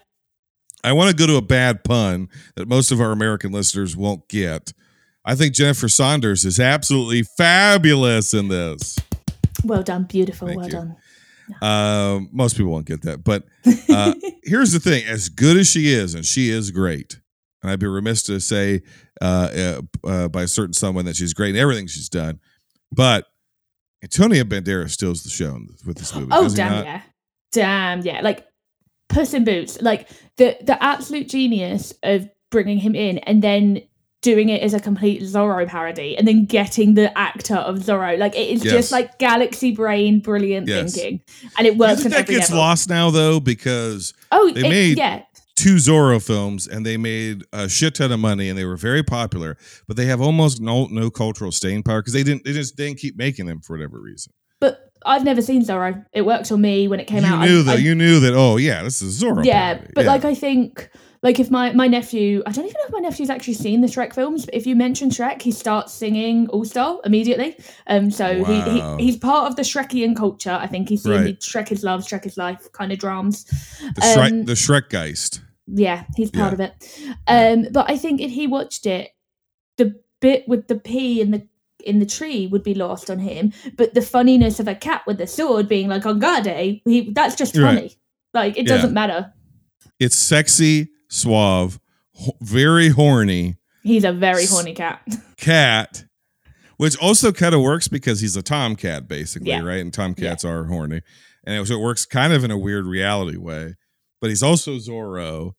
I want to go to a bad pun that most of our American listeners won't get. I think Jennifer Saunders is absolutely fabulous in this. Well done. Beautiful. Thank well you. done. Um, most people won't get that, but uh, here's the thing: as good as she is, and she is great, and I'd be remiss to say uh, uh, uh, by a certain someone that she's great in everything she's done, but Antonio Banderas steals the show with this movie. Oh damn not? yeah. Damn yeah. Like Puss in Boots. Like the the absolute genius of bringing him in and then doing it as a complete Zorro parody and then getting the actor of Zorro. Like it is Yes. just like galaxy brain brilliant Yes. thinking. And it You works think that gets level. lost now though because Oh, They it- made- yeah. two Zorro films and they made a shit ton of money and they were very popular, but they have almost no no cultural staying power because they didn't they just didn't keep making them for whatever reason. I've never seen Zorro. It worked on me when it came you out. knew I, that I- you knew that oh yeah this is Zorro. yeah, parody. but like I think Like if my my nephew, I don't even know if my nephew's actually seen the Shrek films, but if you mention Shrek, he starts singing All Star immediately. Um, so Wow. he, he he's part of the Shrekian culture. I think he's seen the Right. Shrek is love, Shrek is life kind of drums. The Shrek, Um, the Shrekgeist. yeah, he's part Yeah. of it. Um, but I think if he watched it, the bit with the pea and the in the tree would be lost on him. But the funniness of a cat with a sword being like on guard, eh? he that's just Right. funny. Like it Yeah. doesn't matter. It's sexy, suave, ho- very horny He's a very horny cat. cat, which also kind of works because he's a tomcat, basically, Yeah. right? And tomcats are horny, and it, so it works kind of in a weird reality way. But he's also Zorro,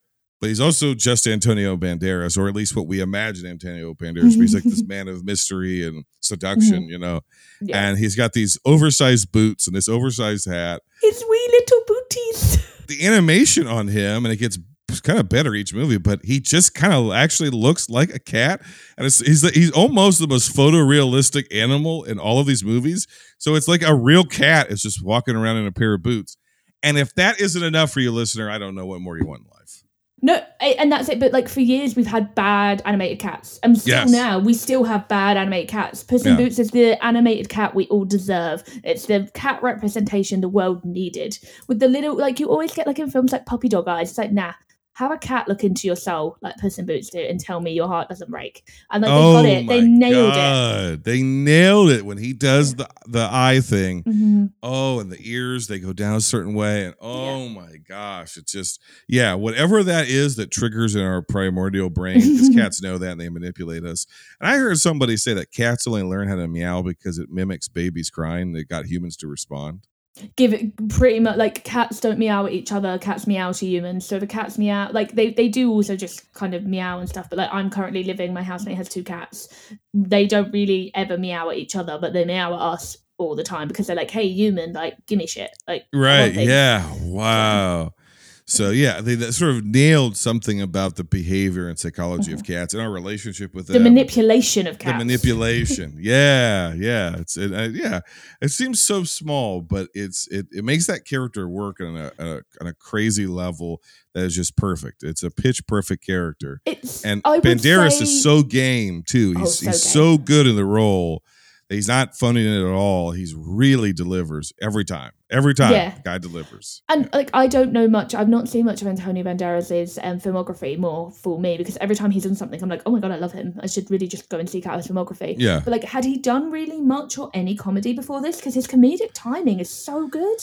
but he's also just Antonio Banderas, or at least what we imagine Antonio Banderas. he's like this man of mystery and seduction, you know. Mm-hmm. Yeah. And he's got these oversized boots and this oversized hat. His wee little booties. the animation on him and it gets kind of better each movie but he just kind of actually looks like a cat and it's, he's he's almost the most photorealistic animal in all of these movies so it's like a real cat is just walking around in a pair of boots and if that isn't enough for you listener i don't know what more you want in life No, and that's it. But like for years, we've had bad animated cats, and still Yes. now we still have bad animated cats. Puss in Yeah. Boots is the animated cat we all deserve. It's the cat representation the world needed. With the little, like you always get like in films like Puppy Dog Eyes. It's like nah. Have a cat look into your soul like Puss in Boots do and tell me your heart doesn't break. And like they got it. They nailed it. Oh They nailed it when he does the the eye thing. Mhm. Oh, and the ears they go down a certain way, and oh my gosh, it's just yeah, whatever that is that triggers in our primordial brain. Because cats know that and they manipulate us. And I heard somebody say that cats only learn how to meow because it mimics babies crying. They got humans to respond. Give it pretty much like cats don't meow at each other cats meow to humans so the cats meow like they, they do also just kind of meow and stuff but like i'm currently living my housemate has two cats they don't really ever meow at each other but they meow at us all the time because they're like hey human like give me shit like Right? Yeah. Wow. So yeah, they that sort of nailed something about the behavior and psychology of cats and our relationship with Mm-hmm. the them. manipulation of cats. the manipulation yeah yeah it's it, uh, yeah it seems so small but it's it, it makes that character work on a, a on a crazy level that is just perfect it's a pitch perfect character it's and I banderas say- is so game too Oh, he's so he's game. so good in the role he's not funny at all he's really delivers every time every time Yeah. guy delivers And like I don't know much. I've not seen much of Antonio Banderas' um, filmography. More for me because every time he's done something, I'm like, oh my god, I love him. I should really just go and seek out his filmography. Yeah. But like, had he done really much or any comedy before this? Because his comedic timing is so good.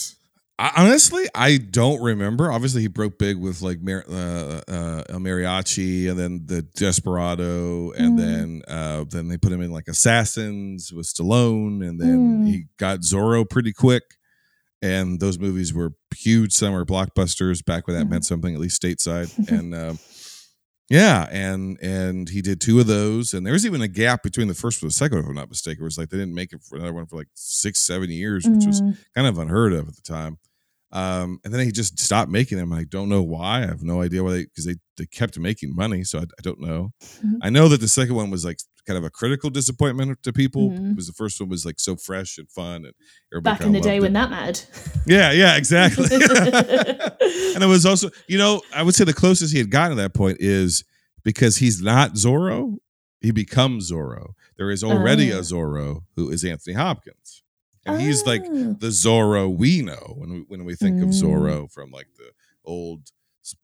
I, honestly, I don't remember. Obviously, he broke big with like Mar- uh, uh, El Mariachi, and then the Desperado, and Mm. then uh, then they put him in like Assassins with Stallone, and then Mm. he got Zorro pretty quick. And those movies were huge summer blockbusters back when that Mm-hmm. meant something, at least stateside. and um, yeah, and and he did two of those, and there was even a gap between the first and the second, if I'm not mistaken. It was like they didn't make it for another one for like six, seven years, which was Mm. kind of unheard of at the time. Um, and then he just stopped making them. I don't know why. I have no idea why they because they, they kept making money. So I, I don't know. Mhm. I know that the second one was like kind of a critical disappointment to people Mhm. because the first one was like so fresh and fun and everybody Back in the day when it. that mattered. Yeah, yeah, exactly. and it was also, you know, I would say the closest he had gotten to that point is because he's not Zorro, he becomes Zorro. There is already a Oh. Zorro who is Anthony Hopkins. And he's like Oh. the Zorro we know when we when we think of Mm. Zorro from like the old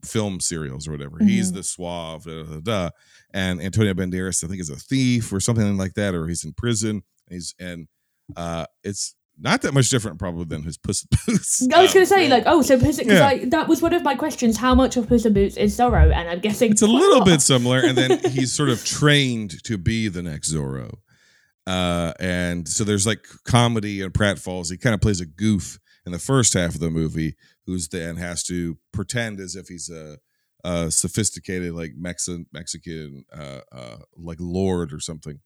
film serials or whatever. He's Mhm. the suave, da, da, da, and Antonio Banderas, I think, is a thief or something like that, or he's in prison. And he's and uh, it's not that much different probably than his Puss in Boots. I was um, going to say, like, oh, so Puss, because Yeah. I that was one of my questions. How much of Puss in Boots is Zorro? And I'm guessing it's a little bit similar and then he's sort of trained to be the next zorro uh and so there's like comedy and pratfalls he kind of plays a goof in the first half of the movie who's then has to pretend as if he's a, a sophisticated like mexican mexican uh, uh like lord or something.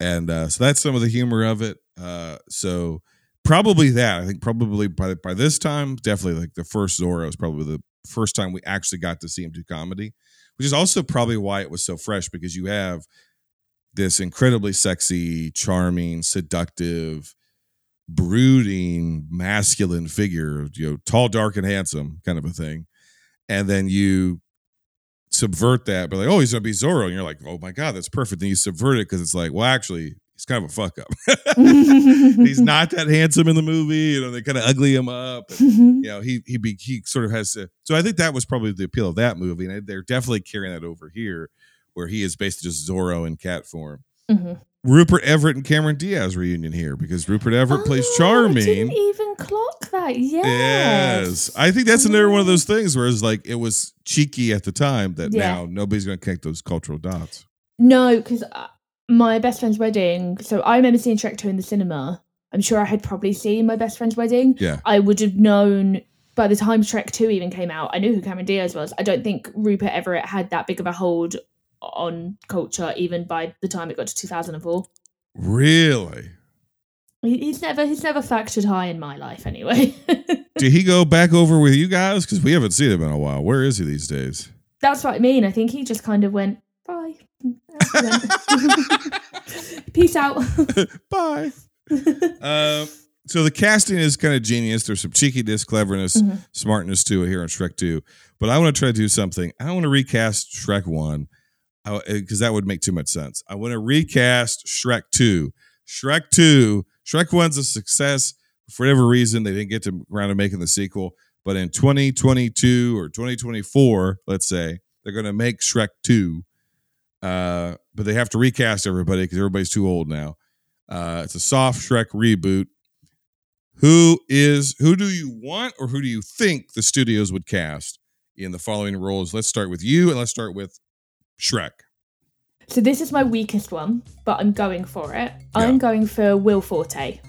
And uh so that's some of the humor of it. Uh so probably that. I think probably by by this time definitely like the first zorro is probably the first time we actually got to see him do comedy which is also probably why it was so fresh because you have this incredibly sexy, charming, seductive, brooding, masculine figure, you know, tall, dark, and handsome kind of a thing. And then you subvert that, but like, oh, he's gonna be Zorro, and you're like, oh my god, that's perfect. Then you subvert it because it's like, well, actually, he's kind of a fuck up. he's not that handsome in the movie. You know, they kind of ugly him up. And, you know, he he be, he sort of has to. So I think that was probably the appeal of that movie, and they're definitely carrying that over here, where he is basically just Zorro in cat form. Mhm. Rupert Everett and Cameron Diaz reunion here because Rupert Everett oh, plays Oh, I Charming. didn't even clock that. Yes. Yes. I think that's another one of those things where it's like it was cheeky at the time that Yeah. now nobody's going to connect those cultural dots. No, because uh, my best friend's wedding. So I remember seeing Shrek 2 in the cinema. I'm sure I had probably seen my best friend's wedding. Yeah. I would have known by the time Shrek 2 even came out. I knew who Cameron Diaz was. I don't think Rupert Everett had that big of a hold on culture even by the time it got to 2004. Really? He's never he's never factored high in my life anyway. Did he go back over with you guys? Because we haven't seen him in a while. Where is he these days? That's what I mean. I think he just kind of went, bye. Peace out. Bye. Um, so the casting is kind of genius. There's some cheekiness, cleverness, Mm-hmm. smartness to it here on Shrek 2. But I want to try to do something. I want to recast Shrek 1 because that would make too much sense. I want to recast Shrek 2. Shrek 2, Shrek 1's a success. For whatever reason, they didn't get to around to making the sequel. But in 2022 or 2024, let's say, they're going to make Shrek 2. Uh, but they have to recast everybody because everybody's too old now. Uh, it's a soft Shrek reboot. Who is who do you want or who do you think the studios would cast in the following roles? Let's start with you and let's start with Shrek. So this is my weakest one, but I'm going for it. I'm going for Will Forte.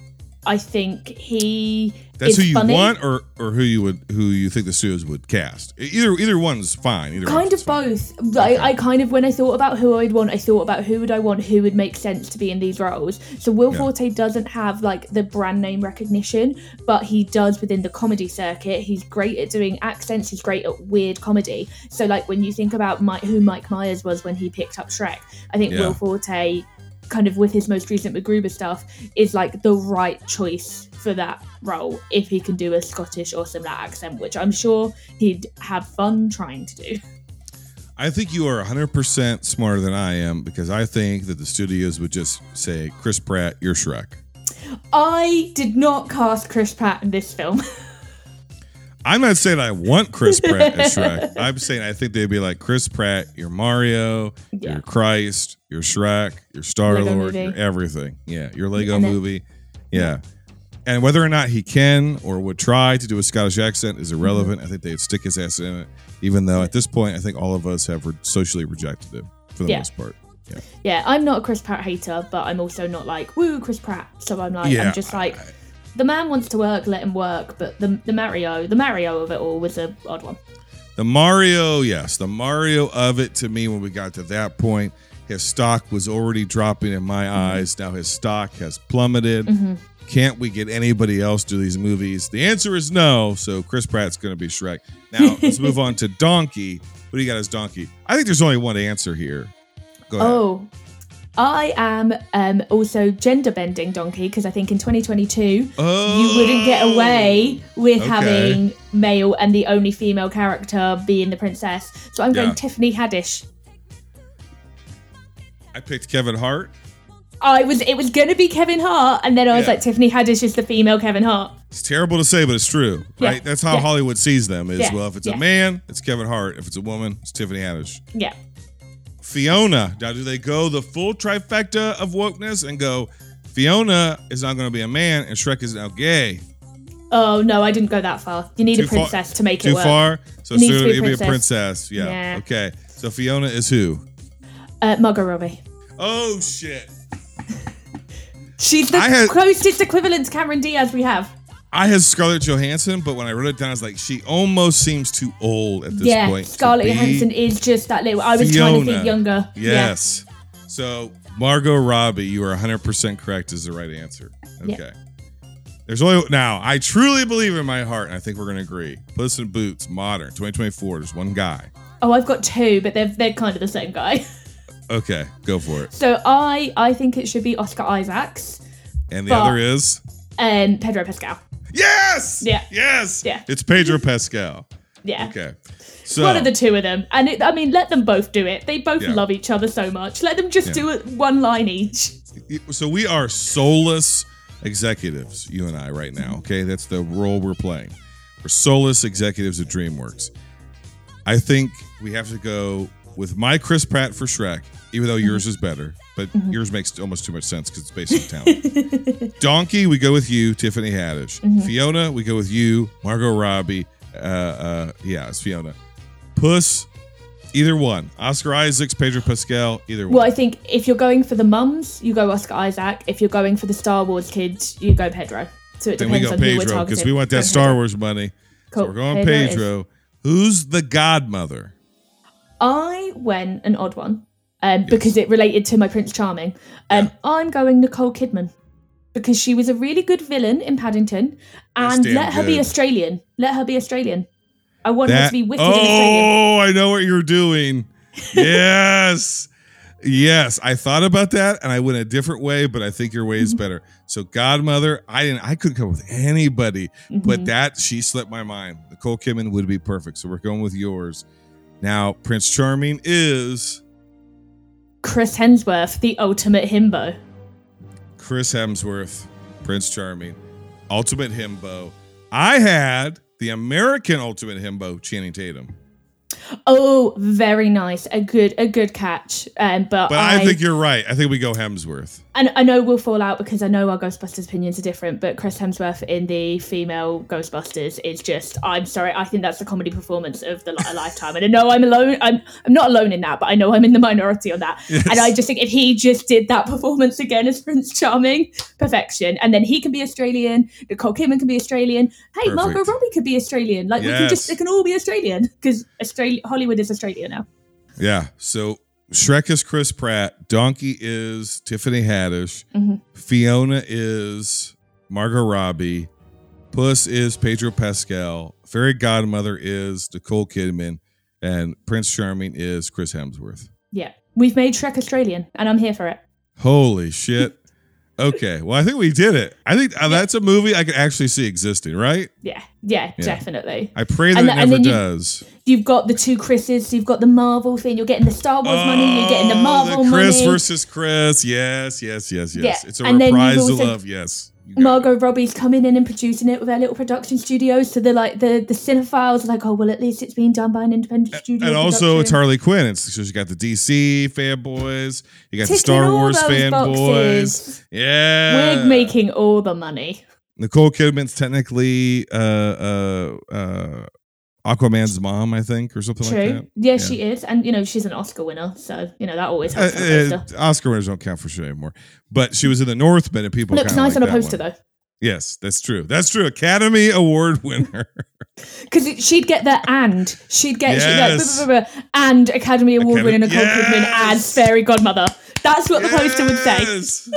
I think he That's who you funny. want or or who you would who you think the studios would cast. Either either one's fine. Either Kind one's of both. I, I kind of when I thought about who I'd want, I thought about who would I want, who would make sense to be in these roles. So Will Yeah. Forte doesn't have like the brand name recognition, but he does within the comedy circuit. He's great at doing accents. He's great at weird comedy. So like when you think about Mike, who Mike Myers was when he picked up Shrek, I think Yeah. Will Forte, kind of with his most recent MacGruber stuff, is like the right choice for that role if he can do a Scottish or similar accent, which I'm sure he'd have fun trying to do. I think you are 100% smarter than I am because I think that the studios would just say, Chris Pratt, you're Shrek. I did not cast Chris Pratt in this film. I'm not saying I want Chris Pratt as Shrek. I'm saying I think they'd be like, Chris Pratt, you're Mario, Yeah. you're Christ, you're Shrek, you're Star Lord, you're everything. Yeah, your Lego then- movie. Yeah. And whether or not he can or would try to do a Scottish accent is mm-hmm. irrelevant. I think they'd stick his ass in it, even though at this point, I think all of us have re- socially rejected him for the Yeah. most part. Yeah. yeah, I'm not a Chris Pratt hater, but I'm also not like, woo, Chris Pratt. So I'm like, Yeah, I'm just like, the man wants to work, let him work. But the, the Mario, the Mario of it all was a odd one. The Mario, yes, the Mario of it to me when we got to that point, his stock was already dropping in my mm-hmm. eyes. Now his stock has plummeted. Mm-hmm. Can't we get anybody else to do these movies? The answer is no. So Chris Pratt's going to be Shrek. Now let's move on to Donkey. What do you got as Donkey? I think there's only one answer here. Go ahead. Oh, I am um, also gender bending donkey because I think in 2022 you wouldn't get away with Okay. having male and the only female character being the princess. So I'm going Yeah. Tiffany Haddish. I picked Kevin Hart. I was it was gonna be Kevin Hart, and then I was Yeah. like Tiffany Haddish is the female Kevin Hart. It's terrible to say, but it's true, Yeah. right? That's how. Hollywood sees them. Is well, if it's a man, it's Kevin Hart. If it's a woman, it's Tiffany Haddish. Yeah. Fiona. Now, do they go the full trifecta of wokeness and go, Fiona is not going to be a man and Shrek is now gay? Oh no, I didn't go that far. You need Too a far- princess to make Too it work. far? So soon it'll be a princess. princess. Yeah. Yeah. Okay. So Fiona is who? Uh, Margot Robbie. Oh, shit. She's the had- closest equivalent to Cameron Diaz we have. I had Scarlett Johansson, but when I wrote it down, I was like, she almost seems too old at this yeah, point. Scarlett Johansson is just that little. I was trying to think younger. Yes. So Margot Robbie, you are 100% correct is the right answer. Yeah. Okay. There's only now. I truly believe in my heart, and I think we're going to agree. Puss in Boots, modern, 2024. There's one guy. Oh, I've got two, but they're they're kind of the same guy. Okay, go for it. So I I think it should be Oscar Isaacs And the But- other is and Pedro Pascal. Yes, Yeah. yes, Yeah. It's Pedro Pascal. Yeah. Okay. So One of the two of them, and it, I mean, let them both do it. They both Yeah. love each other so much. Let them just Yeah. do it one line each. so we are soulless executives, you and I, right now. Okay, that's the role we're playing. We're soulless executives at DreamWorks. I think we have to go with my Chris Pratt for Shrek, even though yours is better. But yours makes almost too much sense because it's based on talent. Donkey, we go with you, Tiffany Haddish. Fiona, we go with you, Margot Robbie. Uh, uh, yeah, it's Fiona. Puss, either one. Oscar Isaacs, Pedro Pascal, either one. Well, I think if you're going for the mums, you go Oscar Isaac. If you're going for the Star Wars kids, you go Pedro. So it Then we depends go on who we're Pedro targeting. because we want that Go Star Pedro. Wars money. Cool. So we're going Pedro. Pedro. Who's the godmother? I went an odd one um, because it related to my Prince Charming. Um, I'm going Nicole Kidman because she was a really good villain in Paddington, and let her be. Australian. Let her be Australian. I want her to be wicked oh, I know what you're doing. yes. Yes, I thought about that and I went a different way, but I think your way is Mm-hmm. better. So Godmother, I didn't I couldn't come up with anybody, Mm-hmm. but that she slipped my mind. Nicole Kidman would be perfect. So we're going with yours. Now, Prince Charming is Chris Hemsworth, the ultimate himbo. Chris Hemsworth, Prince Charming, Ultimate Himbo. I had the American Ultimate Himbo, Channing Tatum. Oh, very nice. A good, a good catch. Um, but, But I, think you're right. I think we go Hemsworth. And I know we'll fall out because I know our Ghostbusters opinions are different. But Chris Hemsworth in the female Ghostbusters is just. I'm sorry. I think that's the comedy performance of the a lifetime. And I know I'm alone. I'm I'm not alone in that, but I know I'm in the minority on that. Yes. And I just think if he just did that performance again as Prince Charming, perfection. And then he can be Australian. Nicole Kidman can be Australian. Hey, Margot Robbie could be Australian. Like we can just Yes. they can all be Australian because Australia Hollywood is Australia now. Yeah. So Shrek is Chris Pratt. Donkey is Tiffany Haddish. Mhm. Fiona is Margot Robbie. Puss is Pedro Pascal. Fairy Godmother is Nicole Kidman. And Prince Charming is Chris Hemsworth. Yeah, we've made Shrek Australian, and I'm here for it. Holy shit. Okay. Well, I think we did it. I think uh, that's a movie I could actually see existing, right? Yeah, yeah, Yeah. definitely. I pray that And it th- and never then you- does. You've got the two Chris's, so you've got the Marvel thing. You're getting the Star Wars money. You're getting the Oh, Marvel the Chris money. versus Chris. Yes, yes, yes, yes. Yeah, It's a and then you've reprisal also- of yes. Margot Robbie's coming in and producing it with her little production studios. So they're like the the cinephiles are like, oh well, at least it's being done by an independent studio. And also, it's. Harley Quinn. It's so you got the DC fanboys, you got the Star Wars fanboys. Yeah, We're making all the money. Nicole Kidman's technically uh, uh, uh, Aquaman's mom, I think, or something True. like that. yeah, she is, and you know she's an Oscar winner, so you know that always Uh, helps. a uh. Oscar winners don't count for shit anymore. But she was in the Northman, and people Looks nice like on a poster one. though. Yes, that's true. That's true. Academy Award winner. Because she'd get the and she'd get she'd like, blah, blah, blah, and Academy Award Academy- winner Nicole Kidman Yes. as fairy godmother. That's what the poster would say.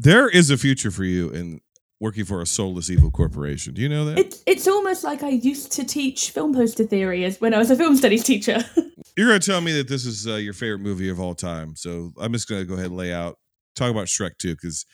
There is a future for you in working for a soulless evil corporation. Do you know that? It's it's almost like I used to teach film poster theory as when I was a film studies teacher. You're going to tell me that this is uh, your favorite movie of all time. So I'm just going to go ahead and lay out, talk about Shrek too, because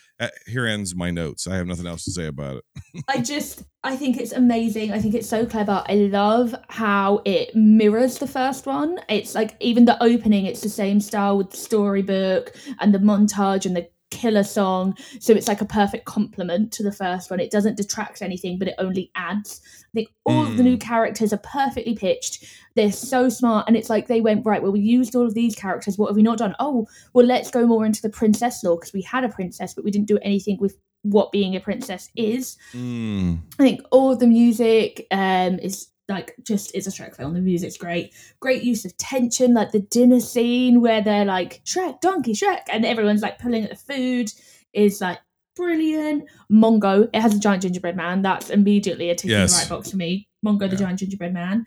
here ends my notes. I have nothing else to say about it. I just I think it's amazing. I think it's so clever. I love how it mirrors the first one. It's like even the opening, it's the same style with the storybook and the montage and the killer song. So it's like a perfect complement to the first one. It doesn't detract anything, but it only adds. I think all of the new characters are perfectly pitched. They're so smart, and it's like they went right. Well, we used all of these characters. What have we not done? Oh, well, let's go more into the princess lore because we had a princess, but we didn't do anything with what being a princess is. Mm. I think all of the music um is like just is a Shrek film. The music's great. Great use of tension, like the dinner scene where they're like Shrek, Donkey, Shrek, and everyone's like pulling at the food is like brilliant. Mongo, it has a giant gingerbread man. That's immediately a tick in the right box for me. Mongo, the giant gingerbread man.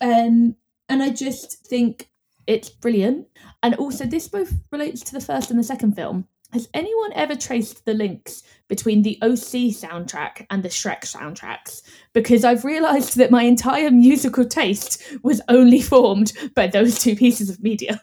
Um, and I just think it's brilliant. And also, this both relates to the first and the second film. Has anyone ever traced the links between the OC soundtrack and the Shrek soundtracks? Because I've realised that my entire musical taste was only formed by those two pieces of media.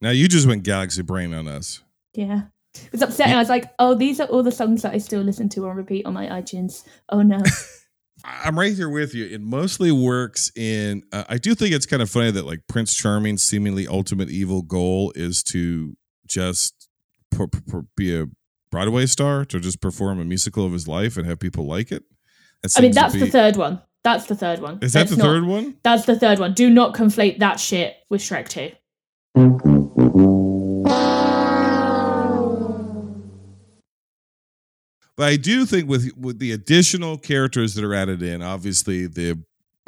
Now you just went galaxy brain on us. Yeah. It was upsetting. I was like, oh, these are all the songs that I still listen to on repeat on my iTunes. Oh no. I'm right here with you. It mostly works in. Uh, I do think it's kind of funny that like Prince Charming's seemingly ultimate evil goal is to just per- per- be a Broadway star, to just perform a musical of his life and have people like it. I mean, that's the third one. That's the third one. Is that the not- third one? That's the third one. Do not conflate that shit with Shrek 2. But I do think with with the additional characters that are added in, obviously the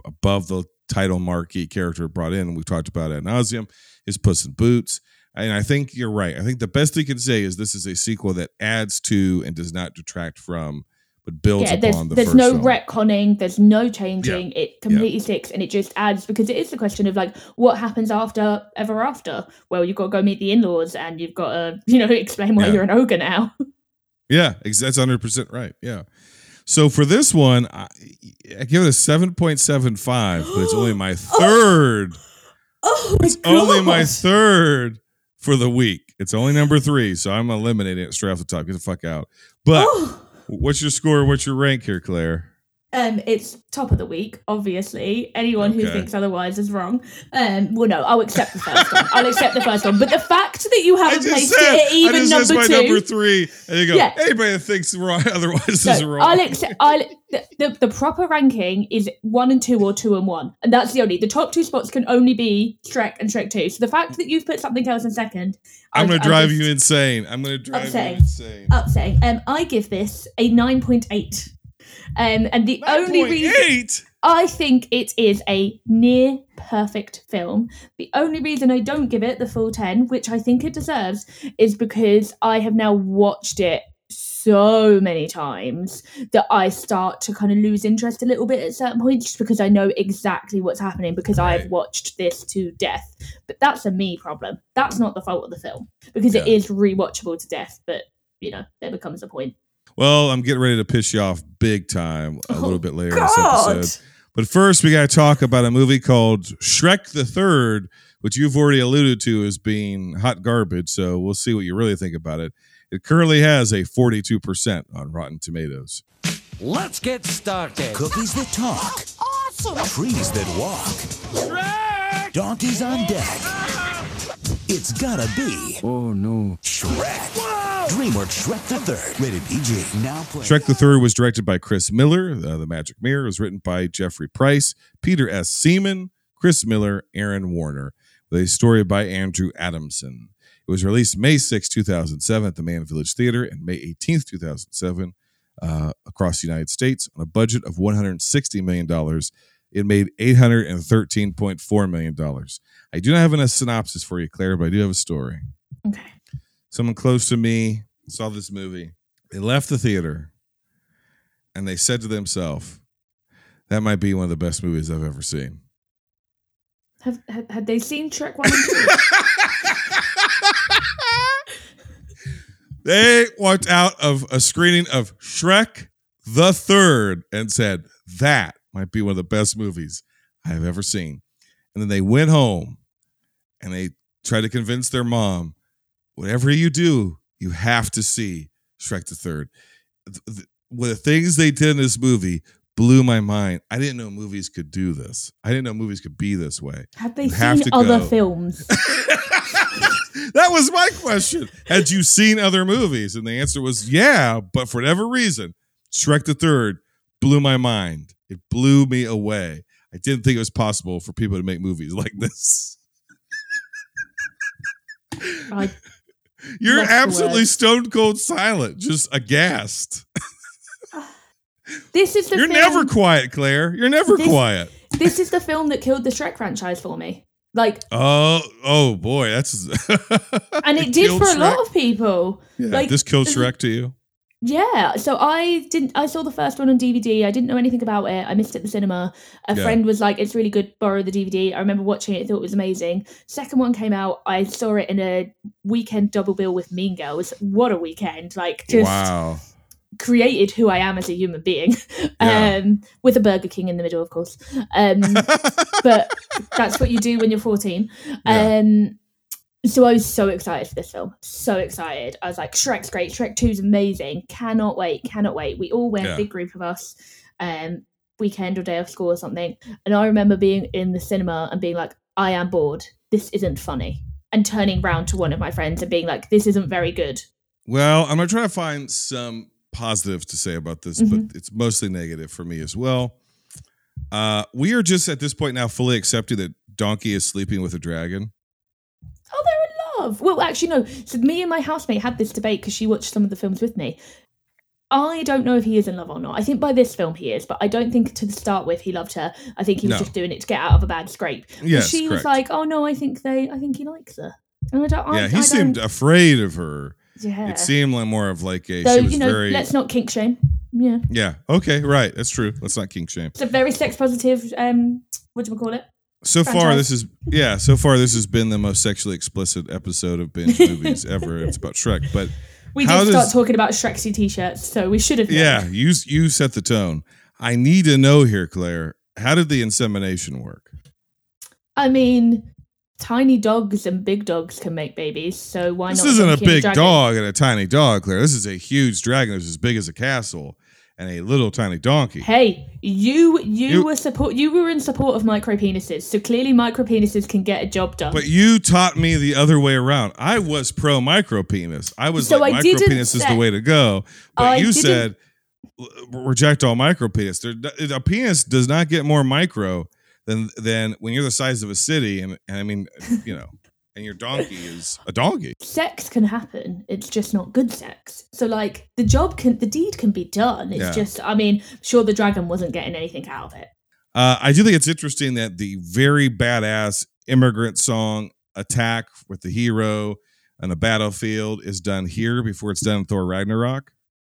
above the title marquee character brought in, we've talked about ad nauseum, is Puss in Boots. And I think you're right. I think the best we can say is this is a sequel that adds to and does not detract from, but builds Yeah, upon the there's no film. retconning, there's no changing. It completely sticks and it just adds because it is the question of like what happens after Ever After? Well, you've got to go meet the in laws and you've got to, you know, explain why Yeah. you're an ogre now. Yeah, that's 100% right. Yeah. So for this one, I, I give it a 7.75, but it's only my oh. third. Oh, my it's only my third for the week. It's only number three, so I'm eliminating it straight off the top. Get the fuck out. But Oh. what's your score? What's your rank here, Claire? Um, it's top of the week, obviously. Anyone who thinks otherwise is wrong. Um, well, no, I'll accept the first one. I'll accept the first one. But the fact that you haven't placed said, it even number my two, number three, and you go, Yeah. anybody that thinks wrong otherwise is wrong. I'll accept. I'll, the, the, the proper ranking is one and two or two and one, and that's the only. The top two spots can only be Shrek and Shrek Two. So the fact that you've put something else in second, I'm going to drive you insane. I'm going to drive Upsetting. you insane. upsetting. Um, I give this a nine point eight. Um, and the only reason 9.8? I think it is a near perfect film. The only reason I don't give it the full 10, which I think it deserves, is because I have now watched it so many times that I start to kind of lose interest a little bit at certain points just because I know exactly what's happening because I've watched this to death. But that's a me problem. That's not the fault of the film because it Yeah. is rewatchable to death. But, you know, there becomes a point. Well, I'm getting ready to piss you off big time a oh, little bit later in this episode. But first, we got to talk about a movie called Shrek the Third, which you've already alluded to as being hot garbage. So we'll see what you really think about it. It currently has a 42% on Rotten Tomatoes. Let's get started. Cookies that talk. Awesome. Trees that walk. Shrek! Donkeys on deck. It's gotta be. Oh no. Shrek. DreamWorks Shrek the Third. Rated PG. Now play. Shrek the Third was directed by Chris Miller. Uh, the Magic Mirror was written by Jeffrey Price, Peter S. Seaman, Chris Miller, Aaron Warner, with a story by Andrew Adamson. It was released May 6, 2007 at the Mann Village Theater and May 18th, 2007 uh, across the United States on a budget of $160 million. It made $813.4 million. I do not have a synopsis for you, Claire, but I do have a story. Okay. Someone close to me saw this movie. They left the theater and they said to themselves, that might be one of the best movies I've ever seen. Have, had they seen Shrek 1 and 2? They walked out of a screening of Shrek the Third and said, That might be one of the best movies I've ever seen. And then they went home and they try to convince their mom, whatever you do, you have to see Shrek the Third. Th- th- The things they did in this movie blew my mind. I didn't know movies could do this. I didn't know movies could be this way. Have they You seen other go. films? That was my question. Had you seen other movies? And the answer was yeah, but for whatever reason, Shrek the Third blew my mind. It blew me away. I didn't think it was possible for people to make movies like this. I, You're absolutely stone cold silent, just aghast. this is the You're film, never quiet, Claire. You're never This- quiet. This is the film that killed the Shrek franchise for me. Like, Oh, oh boy, that's and it did killed for a lot Shrek? of people. Yeah, like, this killed Shrek to you. Yeah, so I didn't. I saw the first one on DVD. I didn't know anything about it. I missed it at the cinema. A Yeah. friend was like, "It's really good. Borrow the DVD." I remember watching it. Thought it was amazing. Second one came out. I saw it in a weekend double bill with Mean Girls. What a weekend! Like just wow. created who I am as a human being. Yeah. Um, with a Burger King in the middle, of course. Um, but that's what you do when you're 14. Yeah. Um, so I was so excited for this film. So excited. I was like, Shrek's great. Shrek 2's amazing. Cannot wait. Cannot wait. We all went, Yeah. big group of us. Um, weekend or day off school or something. And I remember being in the cinema and being like, I am bored. This isn't funny. And turning round to one of my friends and being like, this isn't very good. Well, I'm gonna try to find some positive to say about this, Mhm. but it's mostly negative for me as well. Uh, we are just at this point now fully accepting that Donkey is sleeping with a dragon. Love. Well, actually, no. So me and my housemate had this debate because she watched some of the films with me. I don't know if he is in love or not. I think by this film he is, but I don't think to start with he loved her. I think he was No. just doing it to get out of a bad scrape. Yes, she was like, "Oh no, I think they, I think he likes her." And I don't. I, yeah, he I seemed don't- afraid of her. Yeah. It seemed like more of like a. So she was you know, very. let's not kink shame. Yeah, yeah. Okay. Right. That's true. Let's not kink shame. it's a very sex positive. Um, what do we call it? So far, this is yeah. So far, this has been the most sexually explicit episode of binge movies ever. It's about Shrek, but We did start talking about Shrexy t-shirts, so we should have. known. Yeah, you you set the tone. I need to know here, Claire. How did the insemination work? I mean, tiny dogs and big dogs can make babies, so why This not? isn't a big dragon? dog and a tiny dog, Claire. This is a huge dragon that's as big as a castle and a little tiny donkey. Hey, you, you You- were support. You were in support of micro penises, so clearly micro penises can get a job done. But you taught me the other way around. I was pro micro penis. I was So like I micro penis is the way to go. But I you said reject all micro penis. There, a penis does not get more micro than than when you're the size of a city, and, and I mean, you know, and your donkey is a donkey. sex can happen. It's just not good sex. So like the job can, the deed can be done. It's Yeah. just, I mean, sure the dragon wasn't getting anything out of it. Uh, I do think it's interesting that the very badass immigrant song "Attack" with the hero on the battlefield is done here before it's done in Thor Ragnarok.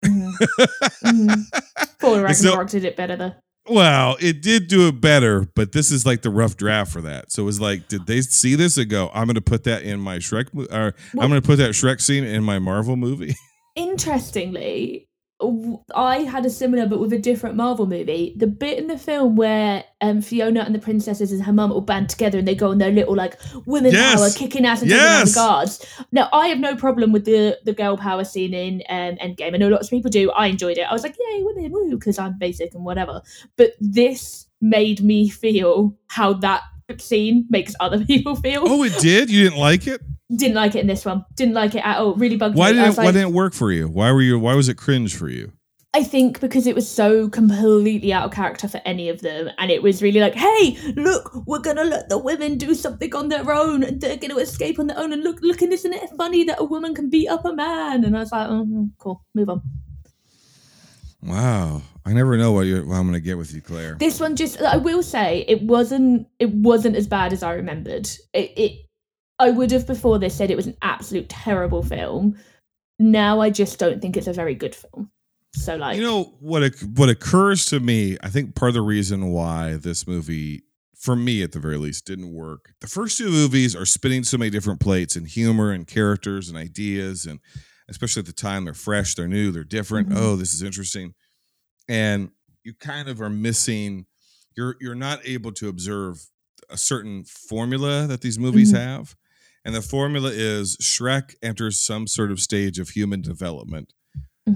Mhm. Thor It's no- Ragnarok did it better though. Well, it did do it better, but this is like the rough draft for that. So it was like, did they see this and go, "I'm going to put that in my Shrek, or Well- I'm going to put that Shrek scene in my Marvel movie"? Interestingly, I had a similar but with a different Marvel movie. The bit in the film where um, Fiona and the princesses and her mum all band together and they go on their little like women Yes! power kicking ass and taking out the guards. Now, I have no problem with the the girl power scene in um, Endgame. I know lots of people do. I enjoyed it. I was like, yay, women, woo, because I'm basic and whatever. But this made me feel how that scene makes other people feel. Oh, it did. You didn't like it? Didn't like it in this one. Didn't like it at all. Really bugged Why me. Was it, Why didn't it work for you? Why were you? Why was it cringe for you? I think because it was so completely out of character for any of them, and it was really like, "Hey, look, we're gonna let the women do something on their own, and they're gonna escape on their own." And look, look, and isn't it funny that a woman can beat up a man? And I was like, "Oh, cool, move on." Wow, I never know what, you're, what I'm going to get with you, Claire. This one just, I will say, it wasn't, it wasn't as bad as I remembered. It, it I would have before this said it was an absolute terrible film. Now I just don't think it's a very good film. So like, You know what? What occurs to me, I think part of the reason why this movie, for me at the very least, didn't work. The first two movies are spinning so many different plates and humor and characters and ideas, and especially at the time, they're fresh, they're new, they're different. Mhm. Oh, this is interesting, and you kind of are missing. You're you're not able to observe a certain formula that these movies Mhm. have, and the formula is Shrek enters some sort of stage of human development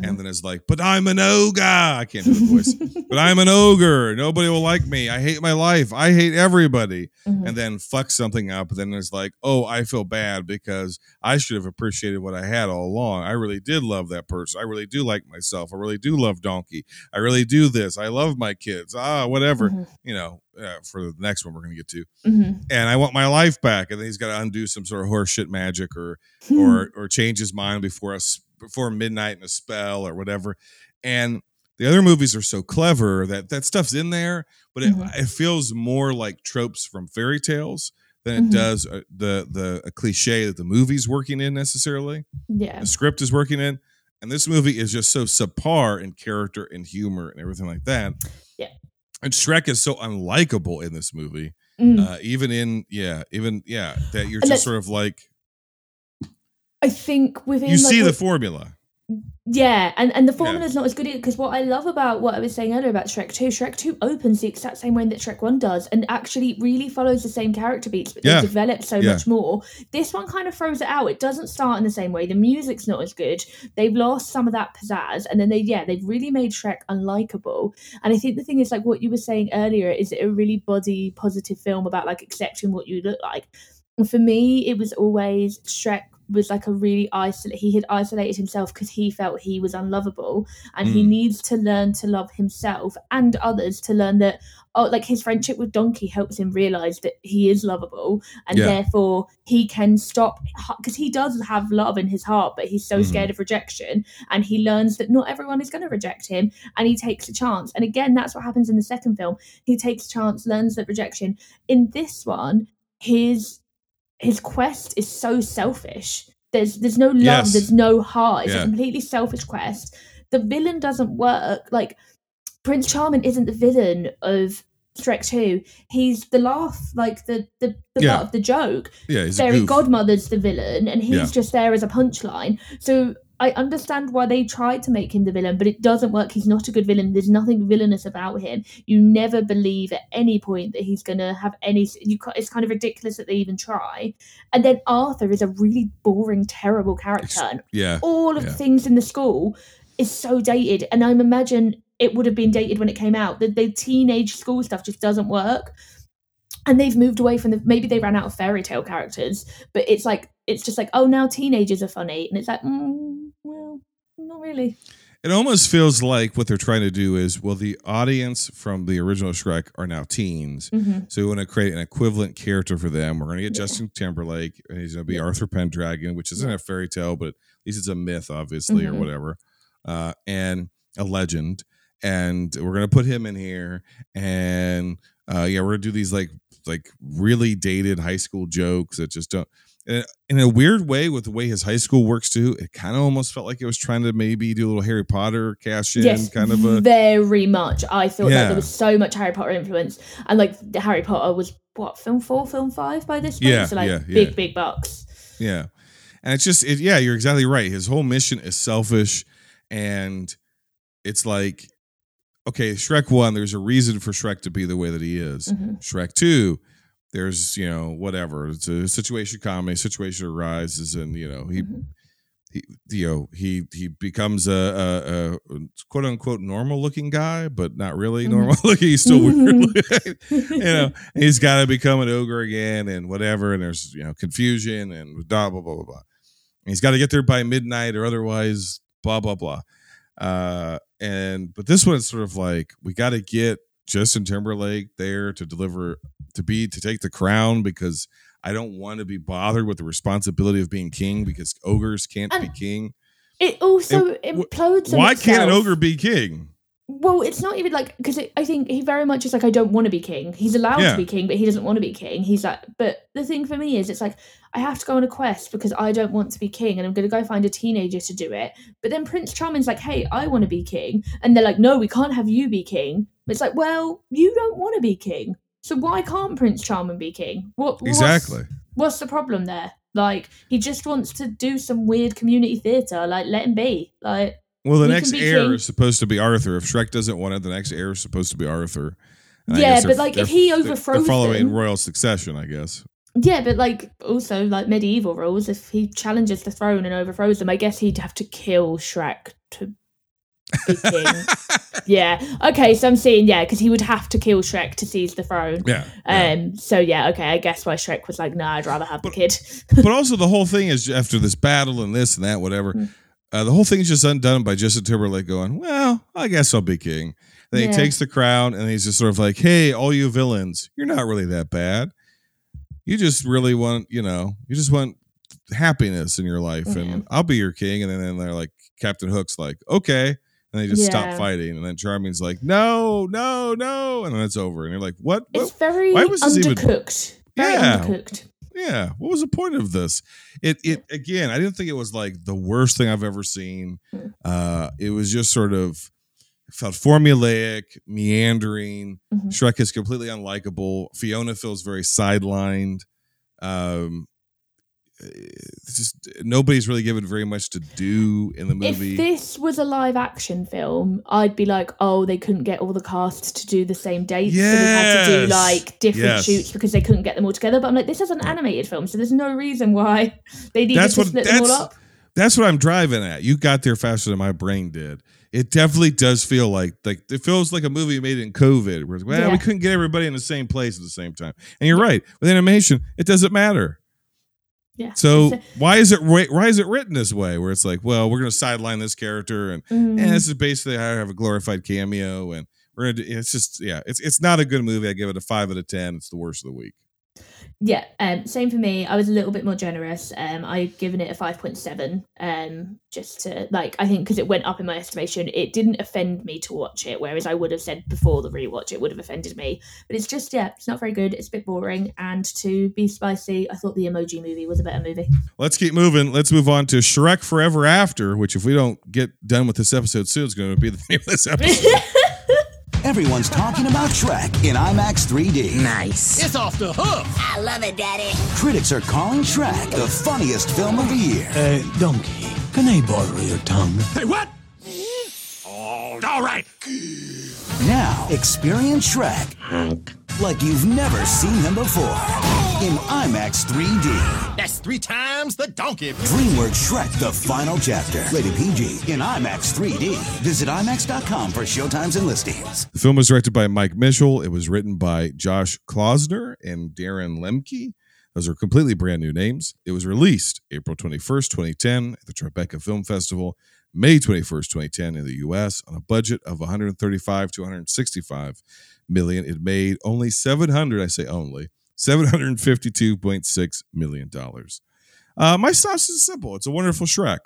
and then is like, but I'm an ogre. I can't do the voice, but I'm an ogre. Nobody will like me. I hate my life. I hate everybody. Mhm. And then fuck something up. And then it's like, oh, I feel bad because I should have appreciated what I had all along. I really did love that person. I really do like myself. I really do love Donkey. I really do this. I love my kids. Ah, whatever. Mhm. You know, uh, for the next one we're going to get to Mhm. and I want my life back. And then he's got to undo some sort of horseshit magic or Hmm. or or change his mind before us before midnight in a spell or whatever. And the other movies are so clever that that stuff's in there, but it, Mhm. it feels more like tropes from fairy tales than it Mhm. does uh, the the a cliche that the movie's working in necessarily. yeah. The script is working in. And this movie is just so subpar in character and humor and everything like that. Yeah. And Shrek is so unlikable in this movie. Mm. Uh, even in yeah, even yeah, that you're just sort of like I think within you like, see the formula. Yeah, and, and the formula's not as good because what I love about what I was saying earlier about Shrek 2, Shrek 2 opens the exact same way that Shrek 1 does and actually really follows the same character beats, but Yeah. they develop so Yeah. much more. This one kind of throws it out. It doesn't start in the same way. The music's not as good. They've lost some of that pizzazz, and then they, yeah, they've really made Shrek unlikable. And I think the thing is, like what you were saying earlier, is it a really body positive film about like accepting what you look like? And for me, it was always Shrek was like a really isolate. He had isolated himself because he felt he was unlovable, and he Mm. needs to learn to love himself and others to learn that. Oh, like his friendship with Donkey helps him realize that he is lovable, and Yeah. therefore he can stop because he does have love in his heart, but he's so Mhm. scared of rejection, and he learns that not everyone is going to reject him, and he takes a chance. And again, that's what happens in the second film. He takes a chance, learns that rejection. In this one, his his quest is so selfish. There's there's no love, Yes. there's no heart. It's Yeah. a completely selfish quest. The villain doesn't work. Like Prince Charming isn't the villain of Shrek 2. He's the laugh, like the the, the Yeah. butt of the joke. Yeah, Fairy. Godmother's the villain, and he's Yeah. just there as a punchline. So I understand why they tried to make him the villain, but it doesn't work. He's not a good villain. There's nothing villainous about him. You never believe at any point that he's gonna have any. You, it's kind of ridiculous that they even try. And then Arthur is a really boring, terrible character. And yeah, all of yeah. the things in the school is so dated, and I imagine it would have been dated when it came out. The, the teenage school stuff just doesn't work and they've moved away from the maybe they ran out of fairy tale characters but it's like it's just like oh now teenagers are funny and it's like mm, well not really It almost feels like what they're trying to do is well, the audience from the original Shrek are now teens, Mhm. so we want to create an equivalent character for them. We're going to get Justin Timberlake, and he's going to be Arthur Pendragon, which isn't a fairy tale, but at least it's a myth, obviously, or Mhm. whatever, uh, and a legend. And we're going to put him in here, and uh, yeah, we're going to do these like like really dated high school jokes that just don't. And in a weird way, with the way his high school works too, it kind of almost felt like it was trying to maybe do a little Harry Potter cash in, yes kind of a very much i thought that there was so much harry potter influence and like harry potter was what film four film five by this point Yeah, so like yeah, yeah. big big bucks Yeah. And it's just it yeah, you're exactly right. His whole mission is selfish and it's like okay, Shrek 1 there's a reason for Shrek to be the way that he is. Mhm. Shrek 2 there's, you know, whatever. It's a situation comedy, situation arises and, you know, he he you know, he he becomes a, a, a quote unquote normal looking guy, but not really Mhm. normal looking. He's still weird. looking. you know, he's got to become an ogre again and whatever. And there's you know confusion and blah blah blah blah blah. And he's got to get there by midnight or otherwise blah blah blah. Uh, and but this one is sort of like we got to get Justin Timberlake there to deliver to be to take the crown because I don't want to be bothered with the responsibility of being king because ogres can't be king. it also implodes on Why can't an ogre be king? Well, it's not even like because I think he very much is like I don't want to be king. He's allowed Yeah. to be king, but he doesn't want to be king. He's like, but the thing for me is, it's like I have to go on a quest because I don't want to be king, and I'm going to go find a teenager to do it. But then Prince Charming's like, hey, I want to be king, and they're like, no, we can't have you be king. It's like, well, you don't want to be king, so why can't Prince Charming be king? What Exactly. What's the problem there? Like he just wants to do some weird community theater. Like let him be. Like Well, the next heir king. is supposed to be Arthur. If Shrek doesn't want it, the next heir is supposed to be Arthur. And Yeah, but, like, if he overthrows they're following them- royal succession, I guess. Yeah, but like also like medieval rules, if he challenges the throne and overthrows them, I guess he'd have to kill Shrek to be king. yeah. Okay, so I'm seeing yeah, because he would have to kill Shrek to seize the throne. Yeah, Um. So yeah. Okay. I guess why Shrek was like, nah, I'd rather have the kid. but also the whole thing is after this battle and this and that, whatever. Hmm. Uh, the whole thing is just undone by Justin Timberlake going, "Well, I guess I'll be king." Then Yeah. he takes the crown and he's just sort of like, "Hey, all you villains, you're not really that bad. You just really want, you know, you just want happiness in your life, Yeah. and I'll be your king." And then, then they're like, Captain Hook's like, "Okay." And they just stop fighting, and then Charming's like, "No, no, no," and then it's over. And you're like, "What? It's what- very why was this even- undercooked. Very Yeah. undercooked. yeah what was the point of this it it again i didn't think it was like the worst thing i've ever seen Hmm. uh it was just sort of felt formulaic meandering Mhm. shrek is completely unlikable fiona feels very sidelined um it's just nobody's really given very much to do in the movie. If this was a live action film, I'd be like, oh, they couldn't get all the casts to do the same dates. So they had to do like different Yes. shoots because they couldn't get them all together. But I'm like, this is an animated film, so there's no reason why they needed that's to what split them all up. that's what I'm driving at. You got there faster than my brain did. It definitely does feel like like it feels like a movie made in COVID. Where it's, well, Yeah. we couldn't get everybody in the same place at the same time. And you're right. With animation, it doesn't matter. Yeah. So why is it why is it written this way? Where it's like, well, we're going to sideline this character, and Mm. and this is basically how I have a glorified cameo, and we're gonna. Do, it's just yeah, it's it's not a good movie. I give it a five out of ten. It's the worst of the week. Yeah, um, same for me. I was a little bit more generous. Um, I've given it a five point seven. Um, just to like, I think because it went up in my estimation, it didn't offend me to watch it. Whereas I would have said before the rewatch, it would have offended me. But it's just yeah, it's not very good. It's a bit boring. And to be spicy, I thought the Emoji Movie was a better movie. Let's keep moving. Let's move on to Shrek Forever After, which if we don't get done with this episode soon, is going to be the name of this episode. Everyone's talking about Shrek in IMAX 3D. Nice. It's off the hook. I love it, Daddy. Critics are calling Shrek the funniest film of the year. Uh, Donkey, can I borrow your tongue? Hey, what? Oh, all right. Now, experience Shrek like you've never seen him before in IMAX 3D. That's three times the donkey. DreamWorks Shrek The Final Chapter. Rated PG in IMAX 3D. Visit IMAX.com for showtimes and listings. the film was directed by Mike Mitchell. It was written by Josh Klausner and Darren Lemke. Those are completely brand new names. It was released April 21st, 2010 at the Tribeca Film Festival, May 21st, 2010 in the US on a budget of 135 to 165 million. It made only 700, I say only, 752.6 million dollars. Uh, my synopsis is simple. It's a wonderful Shrek.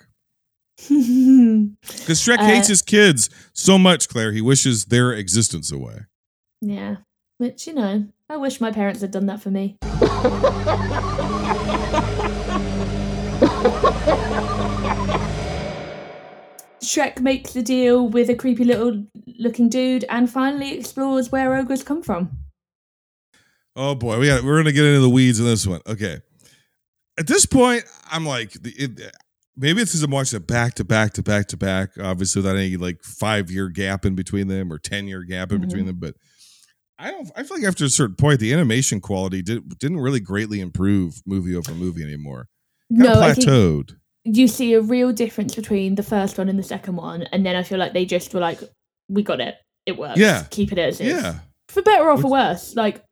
Because Shrek Uh, hates his kids so much, Claire, he wishes their existence away. yeah, which you know, I wish my parents had done that for me. Shrek makes a deal with a creepy little looking dude and finally explores where ogres come from. Oh boy, we got we're gonna get into the weeds in this one. Okay, at this point, I'm like, it, maybe it's because I'm watching it back to back to back to back. Obviously, without any like five year gap in between them or ten year gap in between Mhm. them. But I don't. I feel like after a certain point, the animation quality did, didn't really greatly improve movie over movie anymore. Kind No, of I think plateaued. You see a real difference between the first one and the second one, and then I feel like they just were like, "We got it, it works. Yeah. keep it as is." Yeah. for better or for worse. Like,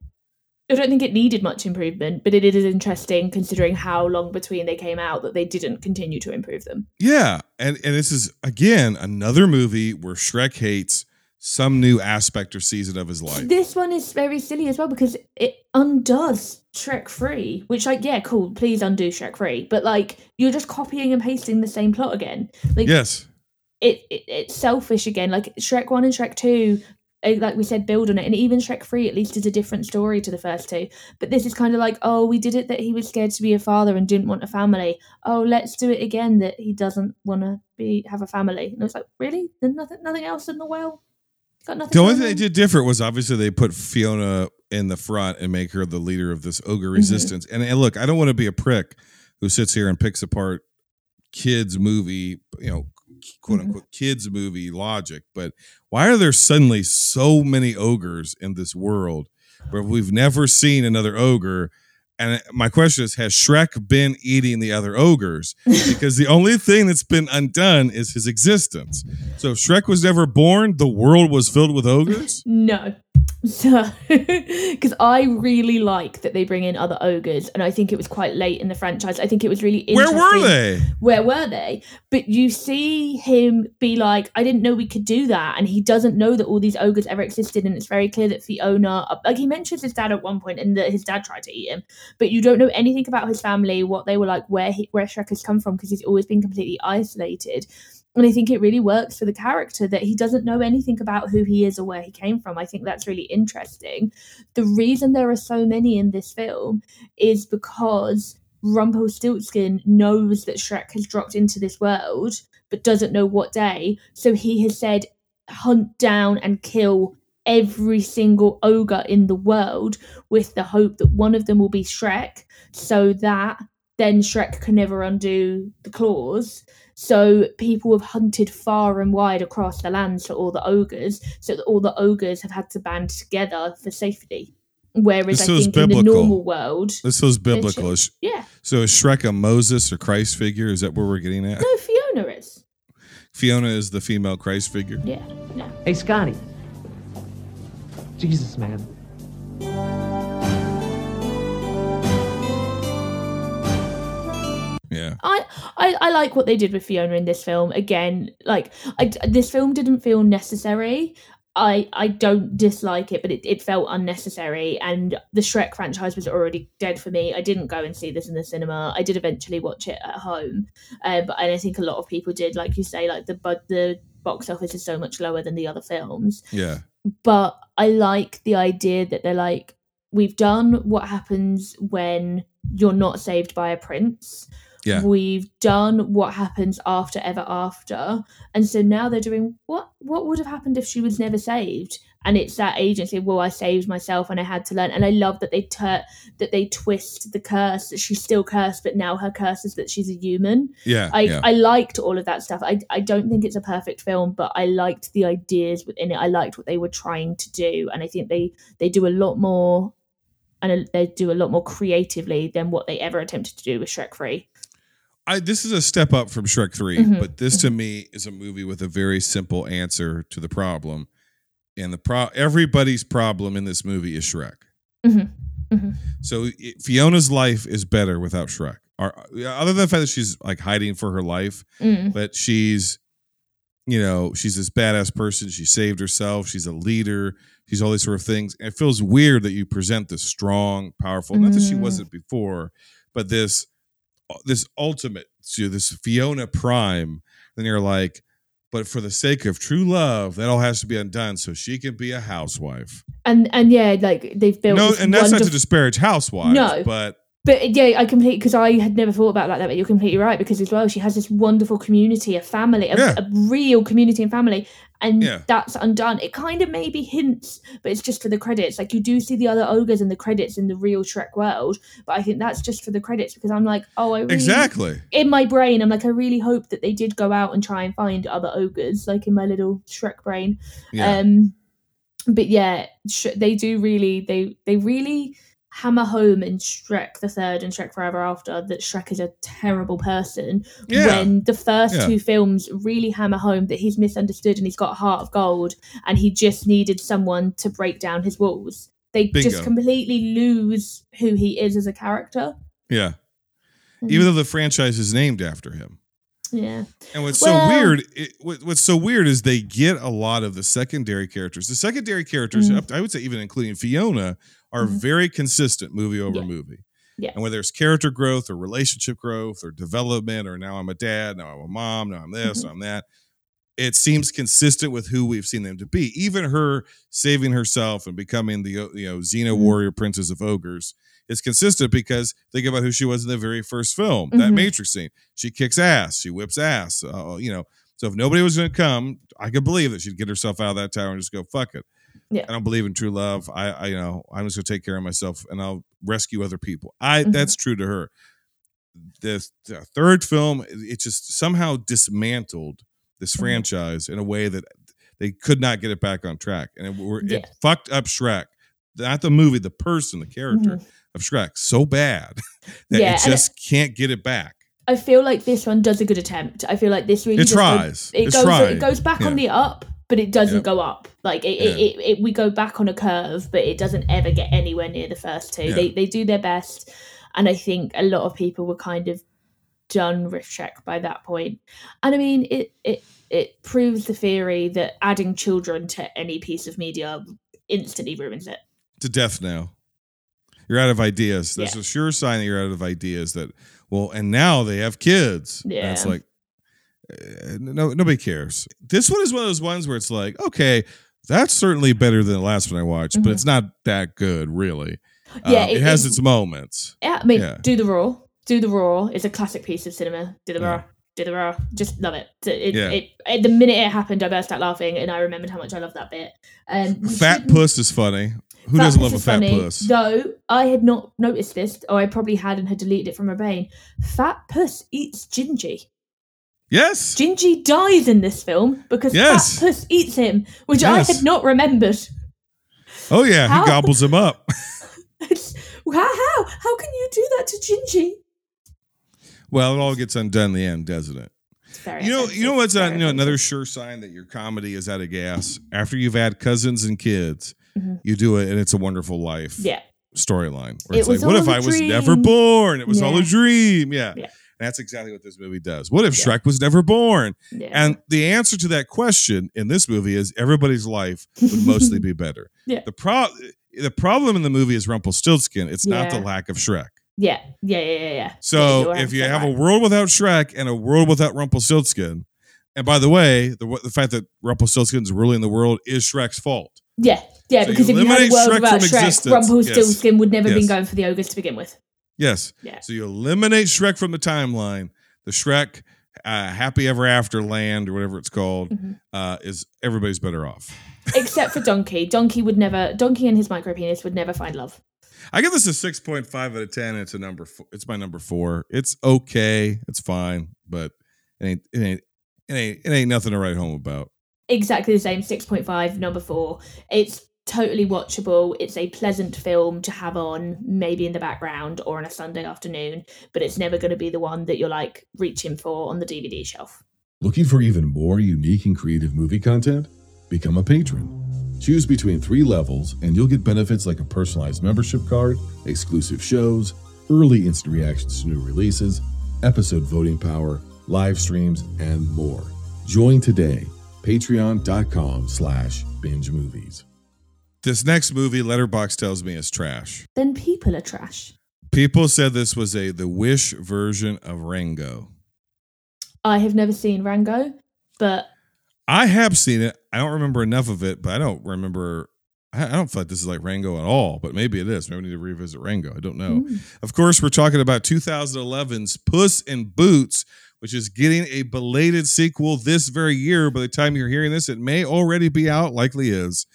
I don't think it needed much improvement, but it is interesting considering how long between they came out that they didn't continue to improve them. Yeah, and and this is again another movie where Shrek hates some new aspect or season of his life. This one is very silly as well because it undoes Shrek 3, which, like, yeah, cool, please undo Shrek 3. But, like, you're just copying and pasting the same plot again. Like, Yes. it, it it's selfish again. Like Shrek One and Shrek Two, eh, like we said, build on it, and even Shrek Three at least is a different story to the first two. But this is kind of like, oh, we did it that he was scared to be a father and didn't want a family. Oh, let's do it again that he doesn't want to be have a family. And it's like, really? There's nothing, nothing else in the well. Got nothing. The only thing they did different was obviously they put Fiona in the front and make her the leader of this ogre mm-hmm. resistance. And, and look, I don't want to be a prick who sits here and picks apart kids movie, you know, quote mm-hmm. unquote kids movie logic, but why are there suddenly so many ogres in this world where we've never seen another ogre? And my question is, has Shrek been eating the other ogres? Because the only thing that's been undone is his existence. So if Shrek was never born, the world was filled with ogres? No. So, because I really like that they bring in other ogres, and I think it was quite late in the franchise. I think it was really interesting. Where were they? Where were they? But you see him be like, I didn't know we could do that. And he doesn't know that all these ogres ever existed. And it's very clear that Fiona, like, he mentions his dad at one point and that his dad tried to eat him. But you don't know anything about his family, what they were like, where, he, where Shrek has come from, because he's always been completely isolated. And I think it really works for the character that he doesn't know anything about who he is or where he came from. I think that's really interesting. The reason there are so many in this film is because Rumpelstiltskin knows that Shrek has dropped into this world, but doesn't know what day. So he has said, hunt down and kill every single ogre in the world with the hope that one of them will be Shrek so that then Shrek can never undo the clause. So people have hunted far and wide across the lands for all the ogres, so that all the ogres have had to band together for safety. Whereas This I feels think in the biblical. normal world, This feels they're biblical. chill. Yeah. So is Shrek a Moses or Christ figure? Is that where we're getting at? No, Fiona is. Fiona is the female Christ figure. Yeah. No. Hey, Scotty. Jesus, man. Yeah. I, I I like what they did with Fiona in this film. Again, like I, this film didn't feel necessary. I I don't dislike it, but it, it felt unnecessary. And the Shrek franchise was already dead for me. I didn't go and see this in the cinema. I did eventually watch it at home, uh, but and I think a lot of people did. Like you say, like the but the box office is so much lower than the other films Yeah. but I like the idea that they're like, we've done what happens when you're not saved by a prince. Yeah. We've done what happens after ever after. And so now they're doing what what would have happened if she was never saved? And it's that agency, well, I saved myself and I had to learn. And I love that they tur- that they twist the curse that she's still cursed, but now her curse is that she's a human. Yeah, I, yeah. I liked all of that stuff. I, I don't think it's a perfect film, but I liked the ideas within it. I liked what they were trying to do, and I think they they do a lot more, and uh, they do a lot more creatively than what they ever attempted to do with Shrek Three. I this is a step up from Shrek 3, Mhm, but this to me is a movie with a very simple answer to the problem. And the pro everybody's problem in this movie is Shrek. Mhm, mhm. So it- Fiona's life is better without Shrek. Or, other than the fact that she's like hiding for her life, Mm. but she's you know, she's this badass person. She saved herself. She's a leader. She's all these sort of things. And it feels weird that you present this strong, powerful, not that she Mm. wasn't before, but this this ultimate, so this Fiona Prime. Then you're like, but for the sake of true love, that all has to be undone so she can be a housewife. And and yeah, like they've built. No, and that's not to disparage housewives, No. but But yeah, I completely because I had never thought about it like that. But you're completely right because as well, she has this wonderful community, a family, a, Yeah. a real community and family, and Yeah. that's undone. It kind of maybe hints, but it's just for the credits. Like you do see the other ogres in the credits in the real Shrek world, but I think that's just for the credits because I'm like, oh, I really, Exactly. in my brain, I'm like, I really hope that they did go out and try and find other ogres, like in my little Shrek brain. Yeah. Um, but yeah, sh- they do really they they really hammer home in Shrek the Third and Shrek Forever After that Shrek is a terrible person. Yeah. When the first Yeah. two films really hammer home that he's misunderstood and he's got a heart of gold and he just needed someone to break down his walls. They Bingo. just completely lose who he is as a character. yeah. Mm. Even though the franchise is named after him. Yeah. And what's Well- so weird, it, what, what's so weird is they get a lot of the secondary characters. The secondary characters, up I would say even including Fiona, are Mhm. very consistent movie over Yeah. movie. Yeah. And whether it's character growth or relationship growth or development, or now I'm a dad, now I'm a mom, now I'm this, Mm-hmm. now I'm that, it seems consistent with who we've seen them to be. Even her saving herself and becoming the you know Xena Mhm. warrior princess of ogres is consistent because think about who she was in the very first film, that Mhm. Matrix scene. She kicks ass, she whips ass. Uh, you know, so if nobody was going to come, I could believe that she'd get herself out of that tower and just go fuck it. Yeah. I don't believe in true love. I, I you know, I'm just gonna take care of myself and I'll rescue other people. I Mhm. that's true to her. The, the third film, it just somehow dismantled this Mhm. franchise in a way that they could not get it back on track, and it, were, Yeah. it fucked up Shrek. Not the movie, the person, the character of Shrek, so bad that Mm-hmm. Yeah, it just can't get it back. I feel like this one does a good attempt. I feel like this really It tries. it It's goes tried. it goes back on the up, but it doesn't Yep. go up. Like it, it, Yeah. it, it, we go back on a curve, but it doesn't ever get anywhere near the first two. Yeah. They they do their best, and I think a lot of people were kind of done riff check by that point. And I mean, it it it proves the theory that adding children to any piece of media instantly ruins it. to death now. You're out of ideas. That's Yeah. a sure sign that you're out of ideas. That well, and now they have kids. And it's like no, nobody cares. This one is one of those ones where it's like, okay, that's certainly better than the last one I watched, but Mhm. it's not that good, really. Yeah, Um, it, it- has it- its moments. Yeah, I mean, Yeah. do the roar, do the roar It's a classic piece of cinema. Do the Yeah. roar, do the roar, just love it. It, Yeah. it, the minute it happened, I burst out laughing, and I remembered how much I love that bit. Um, Fat Puss is funny. Who Fat doesn't love a fat funny, puss? Though I had not noticed this, or I probably had and had deleted it from my brain. Fat Puss eats Gingy. Yes. Gingy dies in this film because Yes. Fat Puss eats him, which Yes. I had not remembered. Oh yeah, How? he gobbles him up. How, how? How can you do that to Gingy? well, it all gets undone in the end, doesn't it? Very You know, offensive, you know what's very you know another sure sign that your comedy is out of gas after you've had cousins and kids. Mhm. You do it, and it's a wonderful life. Yeah. storyline. Where It it's like, what if I was never born? It was all a dream. Yeah. Yeah. And that's exactly what this movie does. What if Shrek was never born? Yeah. And the answer to that question in this movie is everybody's life would mostly be better. Yeah. The pro the problem in the movie is Rumpelstiltskin. It's not the lack of Shrek. Yeah, yeah, yeah, yeah, yeah. So Yeah, if you 100% have a world without Shrek and a world without Rumpelstiltskin, and by the way, the the fact that Rumpelstiltskin's ruling the world is Shrek's fault. yeah, yeah, So because if you had a world Shrek without Shrek, existence. Rumpelstiltskin would never Yes. been going for the ogres to begin with. Yes. Yeah. So you eliminate Shrek from the timeline. The Shrek uh, Happy Ever After Land or whatever it's called Mm-hmm. uh, is everybody's better off. Except for Donkey. Donkey would never. Donkey and his micro penis would never find love. I give this a six point five out of ten. It's a number. Four, it's my number four. It's okay. It's fine, but it ain't it ain't it ain't, it ain't nothing to write home about. Exactly the same. Six point five. Number four. It's totally watchable. It's a pleasant film to have on, maybe in the background or on a Sunday afternoon. But it's never going to be the one that you're like reaching for on the DVD shelf. Looking for even more unique and creative movie content? Become a patron. Choose between three levels, and you'll get benefits like a personalized membership card, exclusive shows, early instant reactions to new releases, episode voting power, live streams, and more. Join today. Patreon.com slash binge movies. This next movie, Letterboxd tells me is trash. Then people are trash. People said this was a the Wish version of Rango. I have never seen Rango, but I have seen it. I don't remember enough of it, but I don't remember. I don't feel like this is like Rango at all, but maybe it is. Maybe we need to revisit Rango. I don't know. Mm. Of course, we're talking about 2011's Puss in Boots, which is getting a belated sequel this very year. By the time you're hearing this, it may already be out, likely is.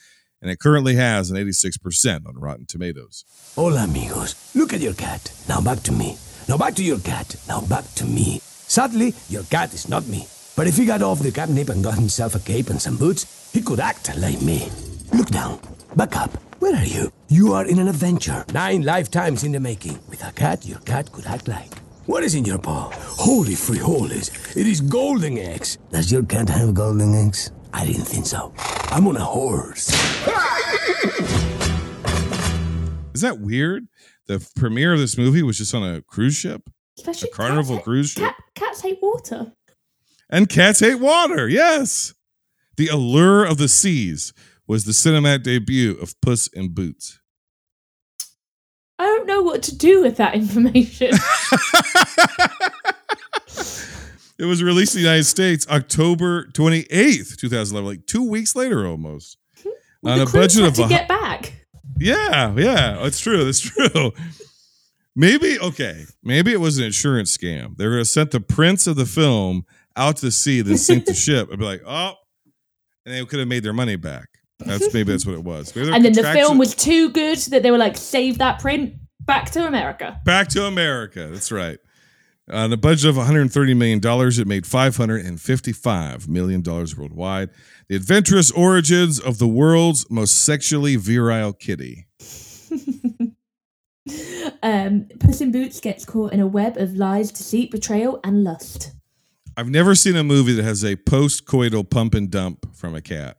And it currently has an 86% on Rotten Tomatoes. Hola, amigos. Look at your cat. Now back to me. Now back to your cat. Now back to me. Sadly, your cat is not me. But if he got off the catnip and got himself a cape and some boots, he could act like me. Look down. Back up. Where are you? You are in an adventure. Nine lifetimes in the making. With a cat, your cat could act like. What is in your paw? Holy frijoles. It is golden eggs. Does your cat have golden eggs? I didn't think so. I'm on a horse. Is that weird? The premiere of this movie was just on a cruise ship, especially a Carnival cats, cruise ship. cat, cats hate water. And cats hate water. Yes. The Allure of the Seas was the cinematic debut of Puss in Boots. I don't know what to do with that information. It was released in the United States October 28th, 2011, like two weeks later almost. Hmm. on the a crew budget of to a, get back. Yeah, yeah, it's true. That's true. Maybe okay. Maybe it was an insurance scam. They were going to send the prints of the film out to sea, then sink the ship. I'd be like, oh, and they could have made their money back. That's maybe that's what it was. And then the film was too good that they were like, save that print back to America. back to America. That's right. On a budget of 130 million dollars, it made 555 million dollars worldwide. The adventurous origins of the world's most sexually virile kitty. Um, Puss in Boots gets caught in a web of lies, deceit, betrayal, and lust. I've never seen a movie that has a post-coital pump and dump from a cat.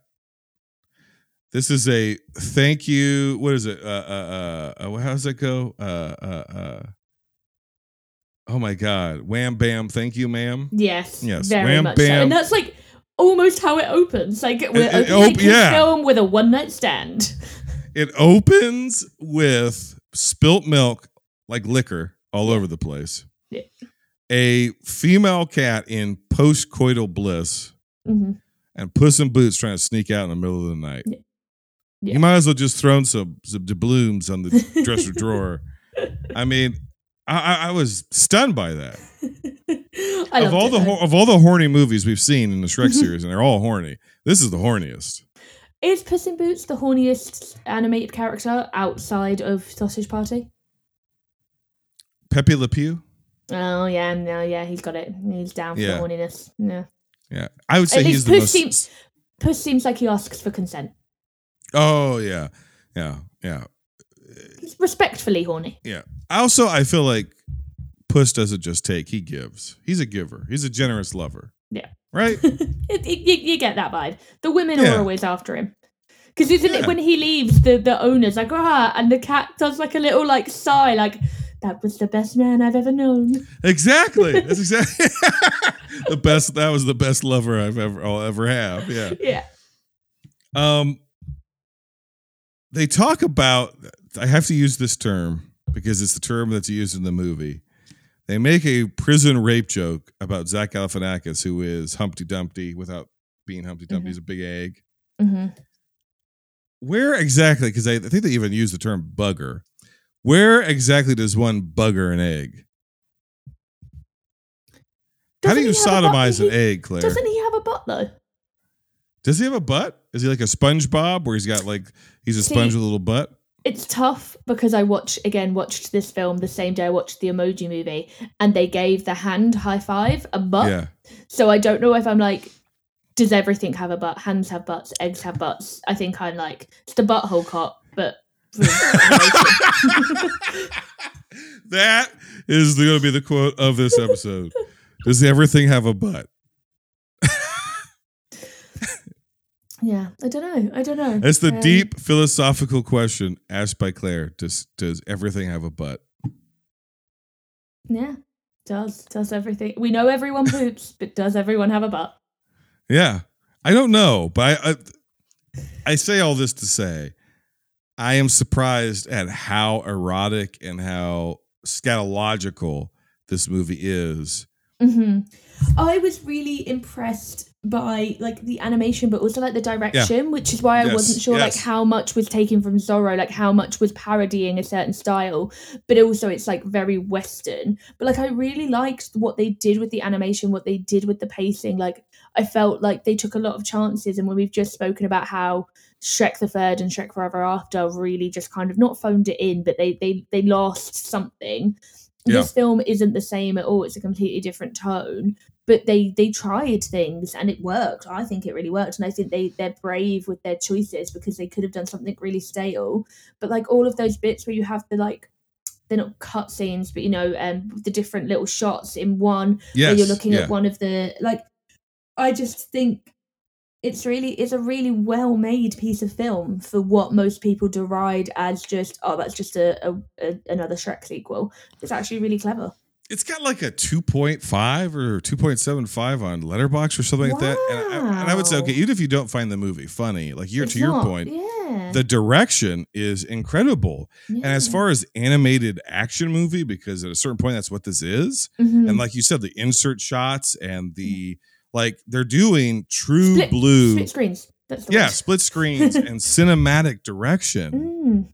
This is a thank you. What is it? Uh, uh, uh, uh how does it go? Uh, uh, uh, oh my God! Wham bam! Thank you, ma'am. Yes, Yes. very Wham much so. bam. And that's like almost how it opens. Like we're It- opening a op- yeah. film with a one night stand. It opens with spilt milk, like liquor, all over the place. Yeah. A female cat in post-coital bliss, Mhm. and Puss in Boots trying to sneak out in the middle of the night. You might as well just thrown some some doubloons on the dresser drawer. I mean, I, I, was stunned by that. Of all it, the of all the horny movies we've seen in the Shrek mm-hmm. series, and they're all horny. This is the horniest. Is Puss in Boots the horniest animated character outside of Sausage Party? Pepe Le Pew. Oh yeah, no, yeah, he's got it. He's down for Yeah. the horniness. Yeah. Yeah, I would say At he's the Puss most. seems Puss seems like he asks for consent. Oh yeah, yeah, yeah, He's respectfully horny. yeah. Also, I feel like Puss doesn't just take; he gives. He's a giver. He's a generous lover. Yeah. Right. It, it, you, you get that vibe. The women Yeah. are always after him. Because isn't Yeah. it when he leaves, the, the owner's like, ah, and the cat does like a little like sigh, like, that was the best man I've ever known. Exactly. That's exactly the best. That was the best lover I've ever I'll ever have. Yeah. Yeah. Um. They talk about. I have to use this term because it's the term that's used in the movie. They make a prison rape joke about Zach Galifianakis, who is Humpty Dumpty without being Humpty Dumpty. He's a big egg. hmm Where exactly? Because I, I think they even use the term bugger. Where exactly does one bugger an egg? How do Doesn't you he have a butt? sodomize an He- egg, Claire? Doesn't he have a butt though? Does he have a butt? Is he like a SpongeBob where he's got like he's a See- sponge with a little butt? It's tough because I watched again watched this film the same day I watched the Emoji Movie, and they gave the hand high five a butt. Yeah. So I don't know if I'm like, does everything have a butt? Hands have butts, eggs have butts. I think I'm like it's the butthole cop, but. That is going to be the quote of this episode. Does everything have a butt? Yeah, I don't know. I don't know. That's the Um, deep philosophical question asked by Claire. Does does everything have a butt? Yeah, does does everything? We know everyone poops, but does everyone have a butt? Yeah, I don't know, but I, I I say all this to say I am surprised at how erotic and how scatological this movie is. hmm I was really impressed by like the animation, but also like the direction, which is why I Yes, wasn't sure like how much was taken from Zorro, like how much was parodying a certain style, but also it's like very Western. But like I really liked what they did with the animation, what they did with the pacing. Like I felt like they took a lot of chances, and when we've just spoken about how Shrek the Third and Shrek Forever After really just kind of not phoned it in, but they they they lost something. Yeah. This film isn't the same at all. It's a completely different tone. But they they tried things and it worked. I think it really worked, and I think they they're brave with their choices because they could have done something really stale. But like all of those bits where you have the like they're not cut scenes, but you know, um, the different little shots in one where you're looking yeah. at one of the like. I just think it's really it's a really well made piece of film for what most people deride as just oh that's just a, a, a another Shrek sequel. It's actually really clever. It's got like a 2.5 or 2.75 on Letterboxd or something like that. And I, and I would say, okay, even if you don't find the movie funny, like you're It's to your not- point, yeah. the direction is incredible. And as far as animated action movie, because at a certain point, that's what this is. Mhm. And like you said, the insert shots and the like, they're doing true Split- blue. split screens. That's the yeah, word. split screens and cinematic direction Mm.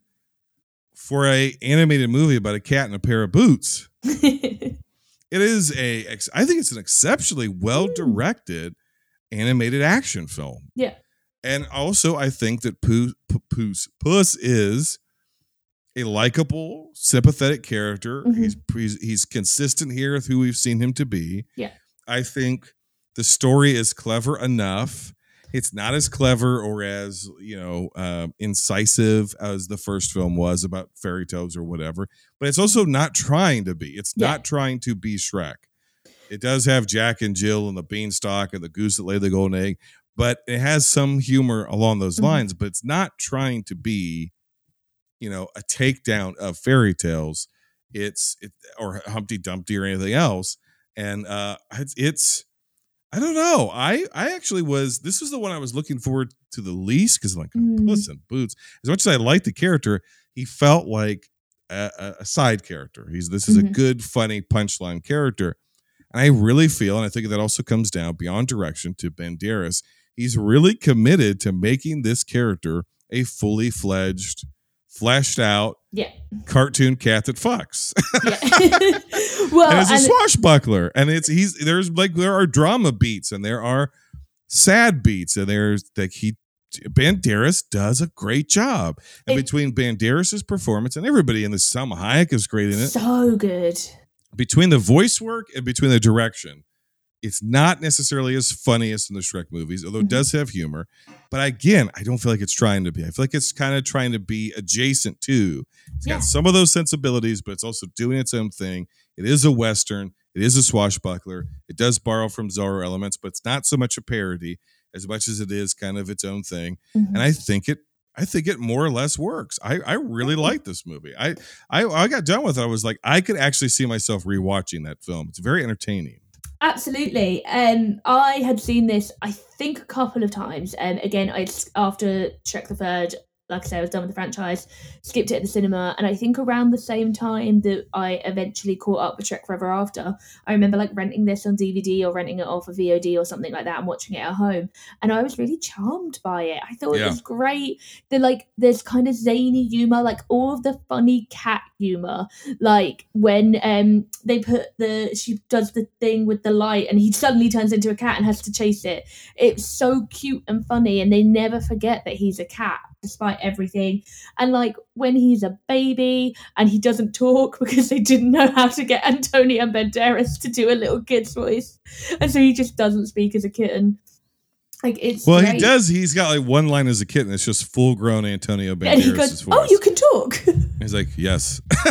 for a animated movie about a cat and a pair of boots. it is a think it's an exceptionally well directed animated action film. Yeah. And also I think that Pooh, Puss, Puss is a likable, sympathetic character. Mhm. He's, he's he's consistent here with who we've seen him to be. Yeah. I think the story is clever enough. It's not as clever or as you know um, incisive as the first film was about fairy tales or whatever, but it's also not trying to be. It's Yeah. not trying to be Shrek. It does have Jack and Jill and the beanstalk and the goose that laid the golden egg, but it has some humor along those Mhm. lines. But it's not trying to be, you know, a takedown of fairy tales. It's it, or Humpty Dumpty or anything else, and uh, it's, it's I don't know. I I actually was. This was the one I was looking forward to the least because like Mm. Puss in Boots. As much as I liked the character, he felt like a, a- a side character. He's this is a Mhm. good, funny punchline character, and I really feel, and I think that also comes down beyond direction to Banderas. He's really committed to making this character a fully fledged, fleshed out Yeah. cartoon cat that fucks. Yeah. well, and it's a and- swashbuckler and it's he's there's like there are drama beats and there are sad beats and there's like he Banderas does a great job. And It- between Banderas's performance and everybody in this, Salma Hayek is great in it. So good. between the voice work and between the direction, it's not necessarily as funny as in the Shrek movies, although Mm-hmm. it does have humor. But again, I don't feel like it's trying to be. I feel like it's kind of trying to be adjacent to. It's Yeah. got some of those sensibilities, but it's also doing its own thing. It is a western. It is a swashbuckler. It does borrow from Zorro elements, but it's not so much a parody as much as it is kind of its own thing. Mhm. And I think it I think it more or less works. I, I really like this movie. I, I I got done with it. I was like, I could actually see myself rewatching that film. It's very entertaining. Absolutely. Um, I had seen this, I think, a couple of times. And again, I after Shrek the Third, like I said, I was done with the franchise, skipped it at the cinema, and I think around the same time that I eventually caught up with Shrek Forever After, I remember like renting this on DVD or renting it off a VOD or something like that and watching it at home, and I was really charmed by it. I thought Yeah. it was great. The like, there's kind of zany humor, like all of the funny cat humor, like when um they put the she does the thing with the light and he suddenly turns into a cat and has to chase it it's so cute and funny and they never forget that he's a cat despite everything and like when he's a baby and he doesn't talk because they didn't know how to get Antonio Banderas to do a little kid's voice and so he just doesn't speak as a kitten like it's Well, he does. He's got like one line as a kitten. It's just full grown Antonio and he Banderas' goes voice. oh you can talk He's like, yes.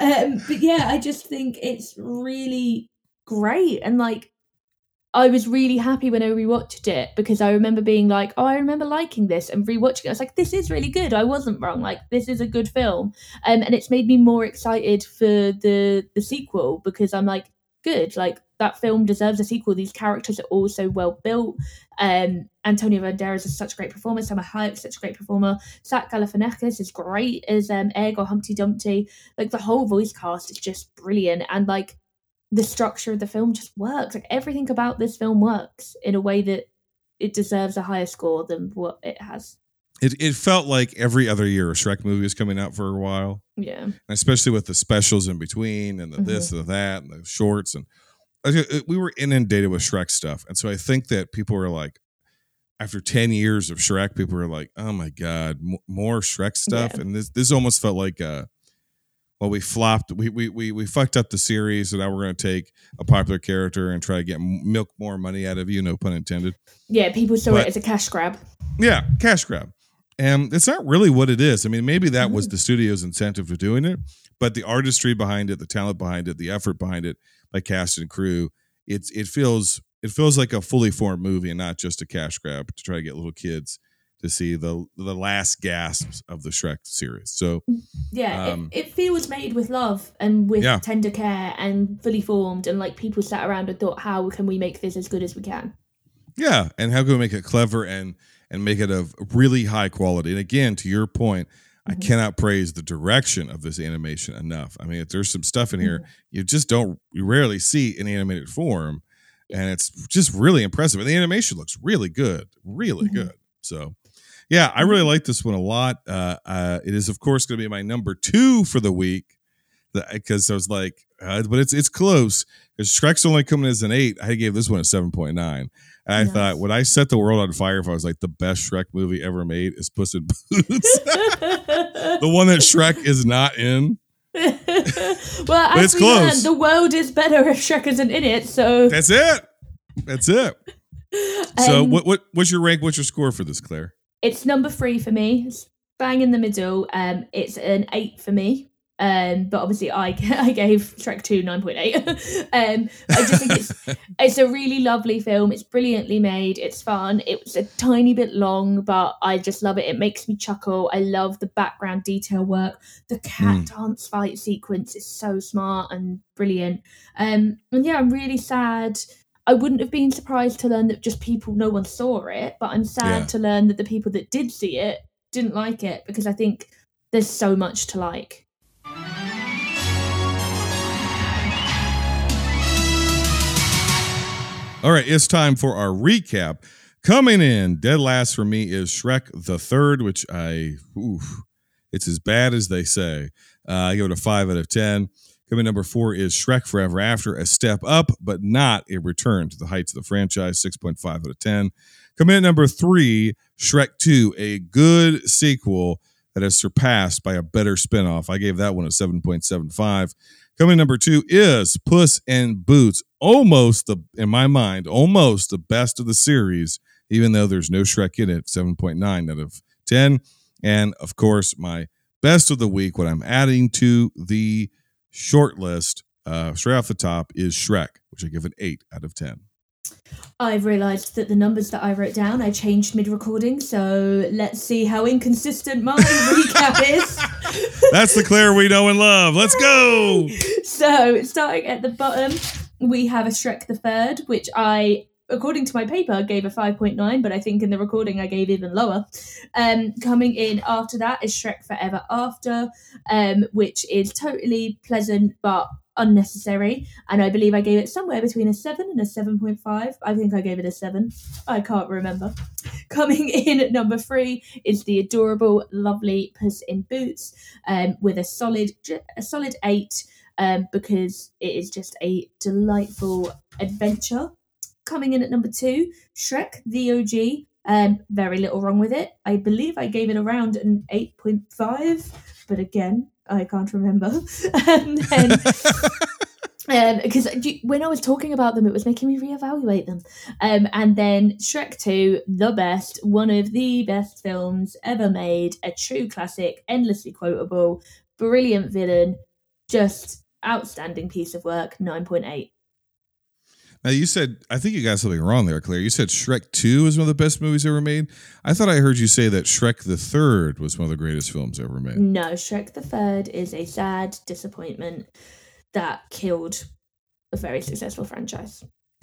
um, but yeah, I just think it's really great. And like, I was really happy when I rewatched it because I remember being like, oh, I remember liking this and rewatching it. I was like, this is really good. I wasn't wrong. Like, this is a good film. Um, and it's made me more excited for the the sequel because I'm like, good. Like that film deserves a sequel. These characters are all so well built. Um, Antonio Banderas is such a great performer. Salma Hayek's such a great performer. Zach Galifianakis is great as um, Egg or Humpty Dumpty. Like the whole voice cast is just brilliant, and like the structure of the film just works. Like everything about this film works in a way that it deserves a higher score than what it has. It, it felt like every other year a Shrek movie was coming out for a while. Yeah. And especially with the specials in between and the this Mm-hmm. and the that and the shorts and I ju- it- we were inundated with Shrek stuff, and so I think that people were like, after ten years of Shrek, people were like, "Oh my god, m- more Shrek stuff!" Yeah. And this this almost felt like, uh, well, we flopped, we we we we fucked up the series, so now we're going to take a popular character and try to get milk more money out of you, no pun intended. Yeah, people saw But- it as a cash grab. Yeah, cash grab. And it's not really what it is. I mean, maybe that Mm-hmm. was the studio's incentive for doing it, but the artistry behind it, the talent behind it, the effort behind it, by cast and crew, it's it feels it feels like a fully formed movie and not just a cash grab to try to get little kids to see the the last gasps of the Shrek series. So Yeah, Um, it, it feels made with love and with Yeah. tender care and fully formed, and like people sat around and thought, how can we make this as good as we can? Yeah, and how can we make it clever and and make it of really high quality? And again, to your point, I mm-hmm. cannot praise the direction of this animation enough. I mean, if there's some stuff in here mm-hmm. you just don't you rarely see in animated form, and it's just really impressive. And the animation looks really good, really mm-hmm. good. So. Yeah, I really like this one a lot. Uh, uh, it is, of course, going to be my number two for the week because I was like, uh, but it's it's close because Shrek's only coming as an eight. I gave this one a seven point nine. And I Nice. thought, would I set the world on fire if I was like the best Shrek movie ever made is Puss in Boots, the one that Shrek is not in? well, it's close. learned, the world is better if Shrek isn't in it. So That's it. That's it. So, Um, what what what's your rank? What's your score for this, Claire? It's number three for me. It's bang in the middle. Um, it's an eight for me. Um, but obviously I I gave Shrek two nine point eight. um, I just think it's it's a really lovely film. It's brilliantly made. It's fun. It's a tiny bit long, but I just love it. It makes me chuckle. I love the background detail work. The cat dance fight sequence is so smart and brilliant. Um, and yeah, I'm really sad. I wouldn't have been surprised to learn that just people, no one saw it, but I'm sad Yeah. to learn that the people that did see it didn't like it because I think there's so much to like. All right, it's time for our recap. Coming in, dead last for me is Shrek the Third, which I, oof, it's as bad as they say. Uh, I give it a five out of ten Coming number four is Shrek Forever After, a step up, but not a return to the heights of the franchise, 6.5 out of 10. Coming in number three, Shrek 2, a good sequel that has surpassed by a better spinoff. I gave that one a 7.75. Coming number two is Puss in Boots, almost the in my mind, almost the best of the series, even though there's no Shrek in it, 7.9 out of 10. And of course, my best of the week, what I'm adding to the short list, uh, straight off the top, is Shrek, which I give an 8 out of 10. I've realised that the numbers that I wrote down I changed mid recording, so let's see how inconsistent my recap is. That's the Claire we know and love. Let's go. So, starting at the bottom, we have a Shrek the Third, which I, according to my paper, I gave a 5.9, but I think in the recording I gave even lower. Um, coming in after that is Shrek Forever After, um, which is totally pleasant but unnecessary. And I believe I gave it somewhere between a 7 and a 7.5. I think I gave it a 7. I can't remember. Coming in at number three is the adorable, lovely Puss in Boots um, with a solid, a solid 8 um, because it is just a delightful adventure. Coming in at number two, Shrek the OG. Um, very little wrong with it. I believe I gave it around an 8.5, but again, I can't remember. and then, um, because when I was talking about them, it was making me reevaluate them. Um, and then Shrek 2, the best, one of the best films ever made, a true classic, endlessly quotable, brilliant villain, just outstanding piece of work, 9.8. Now you said I think you got something wrong there, Claire. You said Shrek Two is one of the best movies ever made. I thought I heard you say that Shrek the Third was one of the greatest films ever made. No, Shrek the Third is a sad disappointment that killed a very successful franchise.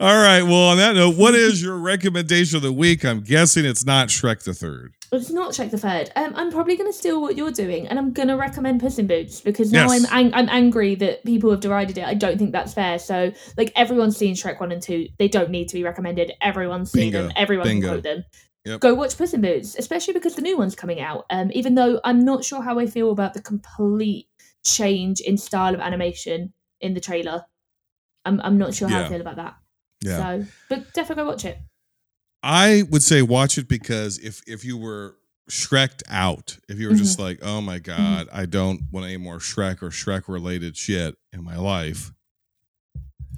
All right. Well, on that note, what is your recommendation of the week? I'm guessing it's not Shrek the Third. It's not Shrek the Third. Um, I'm probably going to steal what you're doing, and I'm going to recommend Puss in Boots because now Yes. I'm ang- I'm angry that people have derided it. I don't think that's fair. So, like everyone's seen Shrek one and two, they don't need to be recommended. Everyone's seen Bingo. them. Everyone Bingo. can quote them. Yep. Go watch Puss in Boots, especially because the new one's coming out. Um, even though I'm not sure how I feel about the complete change in style of animation in the trailer, I'm I'm not sure how Yeah. I feel about that. Yeah. So, but definitely go watch it. I would say watch it because if if you were Shreked out, if you were just Mhm. like, oh my god, I don't want any more Shrek or Shrek related shit in my life.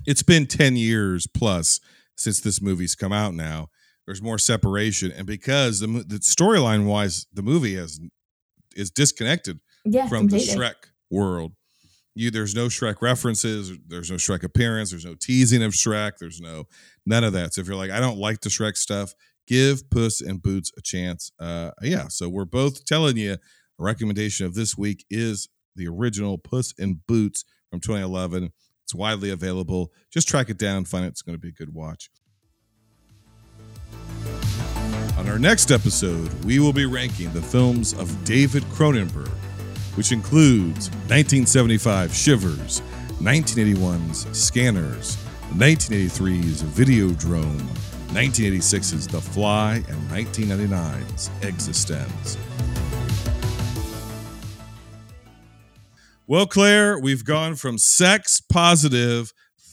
It's been ten years plus since this movie's come out. Now there's more separation, and because the the storyline wise, the movie has is disconnected Yeah, from the. Shrek world. You there's no Shrek references, there's no Shrek appearance, there's no teasing of Shrek, there's no none of that. So if you're like, I don't like the Shrek stuff, give Puss and Boots a chance. Uh yeah, so we're both telling you a recommendation of this week is the original Puss and Boots from 2011. It's widely available. Just track it down, find it. It's going to be a good watch. On our next episode, we will be ranking the films of David Cronenberg, which includes 1975 Shivers, 1981's Scanners, 1983's Videodrome, 1986's The Fly, and 1999's eXistenZ. Well, Claire, we've gone from sex positive,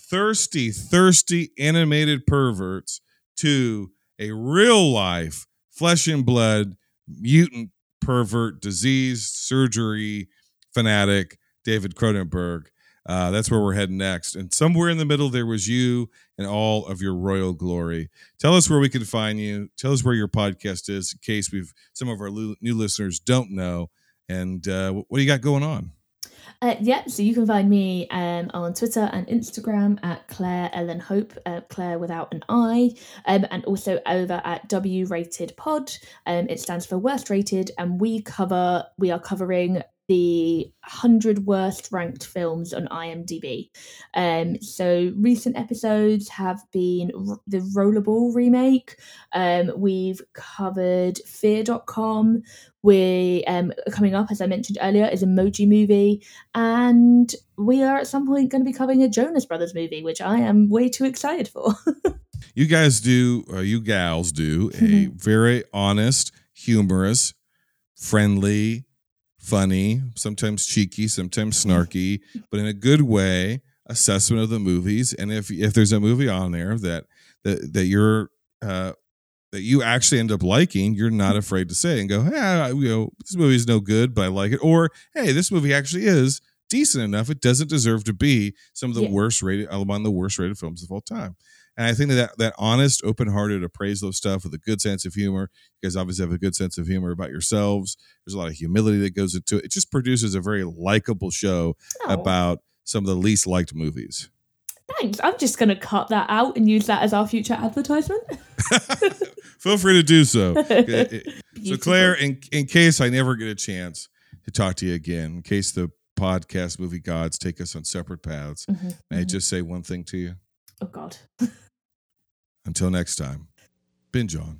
thirsty, thirsty animated perverts to a real life, flesh and blood, mutant pervert, diseased surgery fanatic, David Cronenberg. Uh, that's where we're heading next. And somewhere in the middle, there was you and all of your royal glory. Tell us where we can find you. Tell us where your podcast is, in case we've some of our new listeners don't know. And uh, what do you got going on? Uh, yeah, so you can find me um, on Twitter and Instagram at Claire Ellen Hope, uh, Claire without an I, um, and also over at W Rated Pod. Um, it stands for Worst Rated, and we cover we are covering the 100 worst ranked films on IMDb. Um, so recent episodes have been r- the Rollerball remake. Um, we've covered Fear.com. We um coming up, as I mentioned earlier, is Emoji Movie, and we are at some point going to be covering a Jonas Brothers movie, which I am way too excited for. You guys do, uh, you gals do a Mm-hmm. very honest, humorous, friendly, funny, sometimes cheeky, sometimes snarky, but in a good way assessment of the movies. And if if there's a movie on there that that that you're uh, that you actually end up liking, you're not afraid to say and go, "Hey, you know, this movie is no good, but I like it," or "Hey, this movie actually is decent enough. It doesn't deserve to be some of the Yeah. worst rated among the worst rated films of all time." And I think that that honest, open hearted appraisal of stuff with a good sense of humor. You guys obviously have a good sense of humor about yourselves. There's a lot of humility that goes into it. It just produces a very likable show Oh. about some of the least liked movies. Thanks. I'm just going to cut that out and use that as our future advertisement. Feel free to do so. so, Claire, in in case I never get a chance to talk to you again, in case the podcast movie gods take us on separate paths, Mhm, may I mhm. just say one thing to you? Oh, God. Until next time, binge on.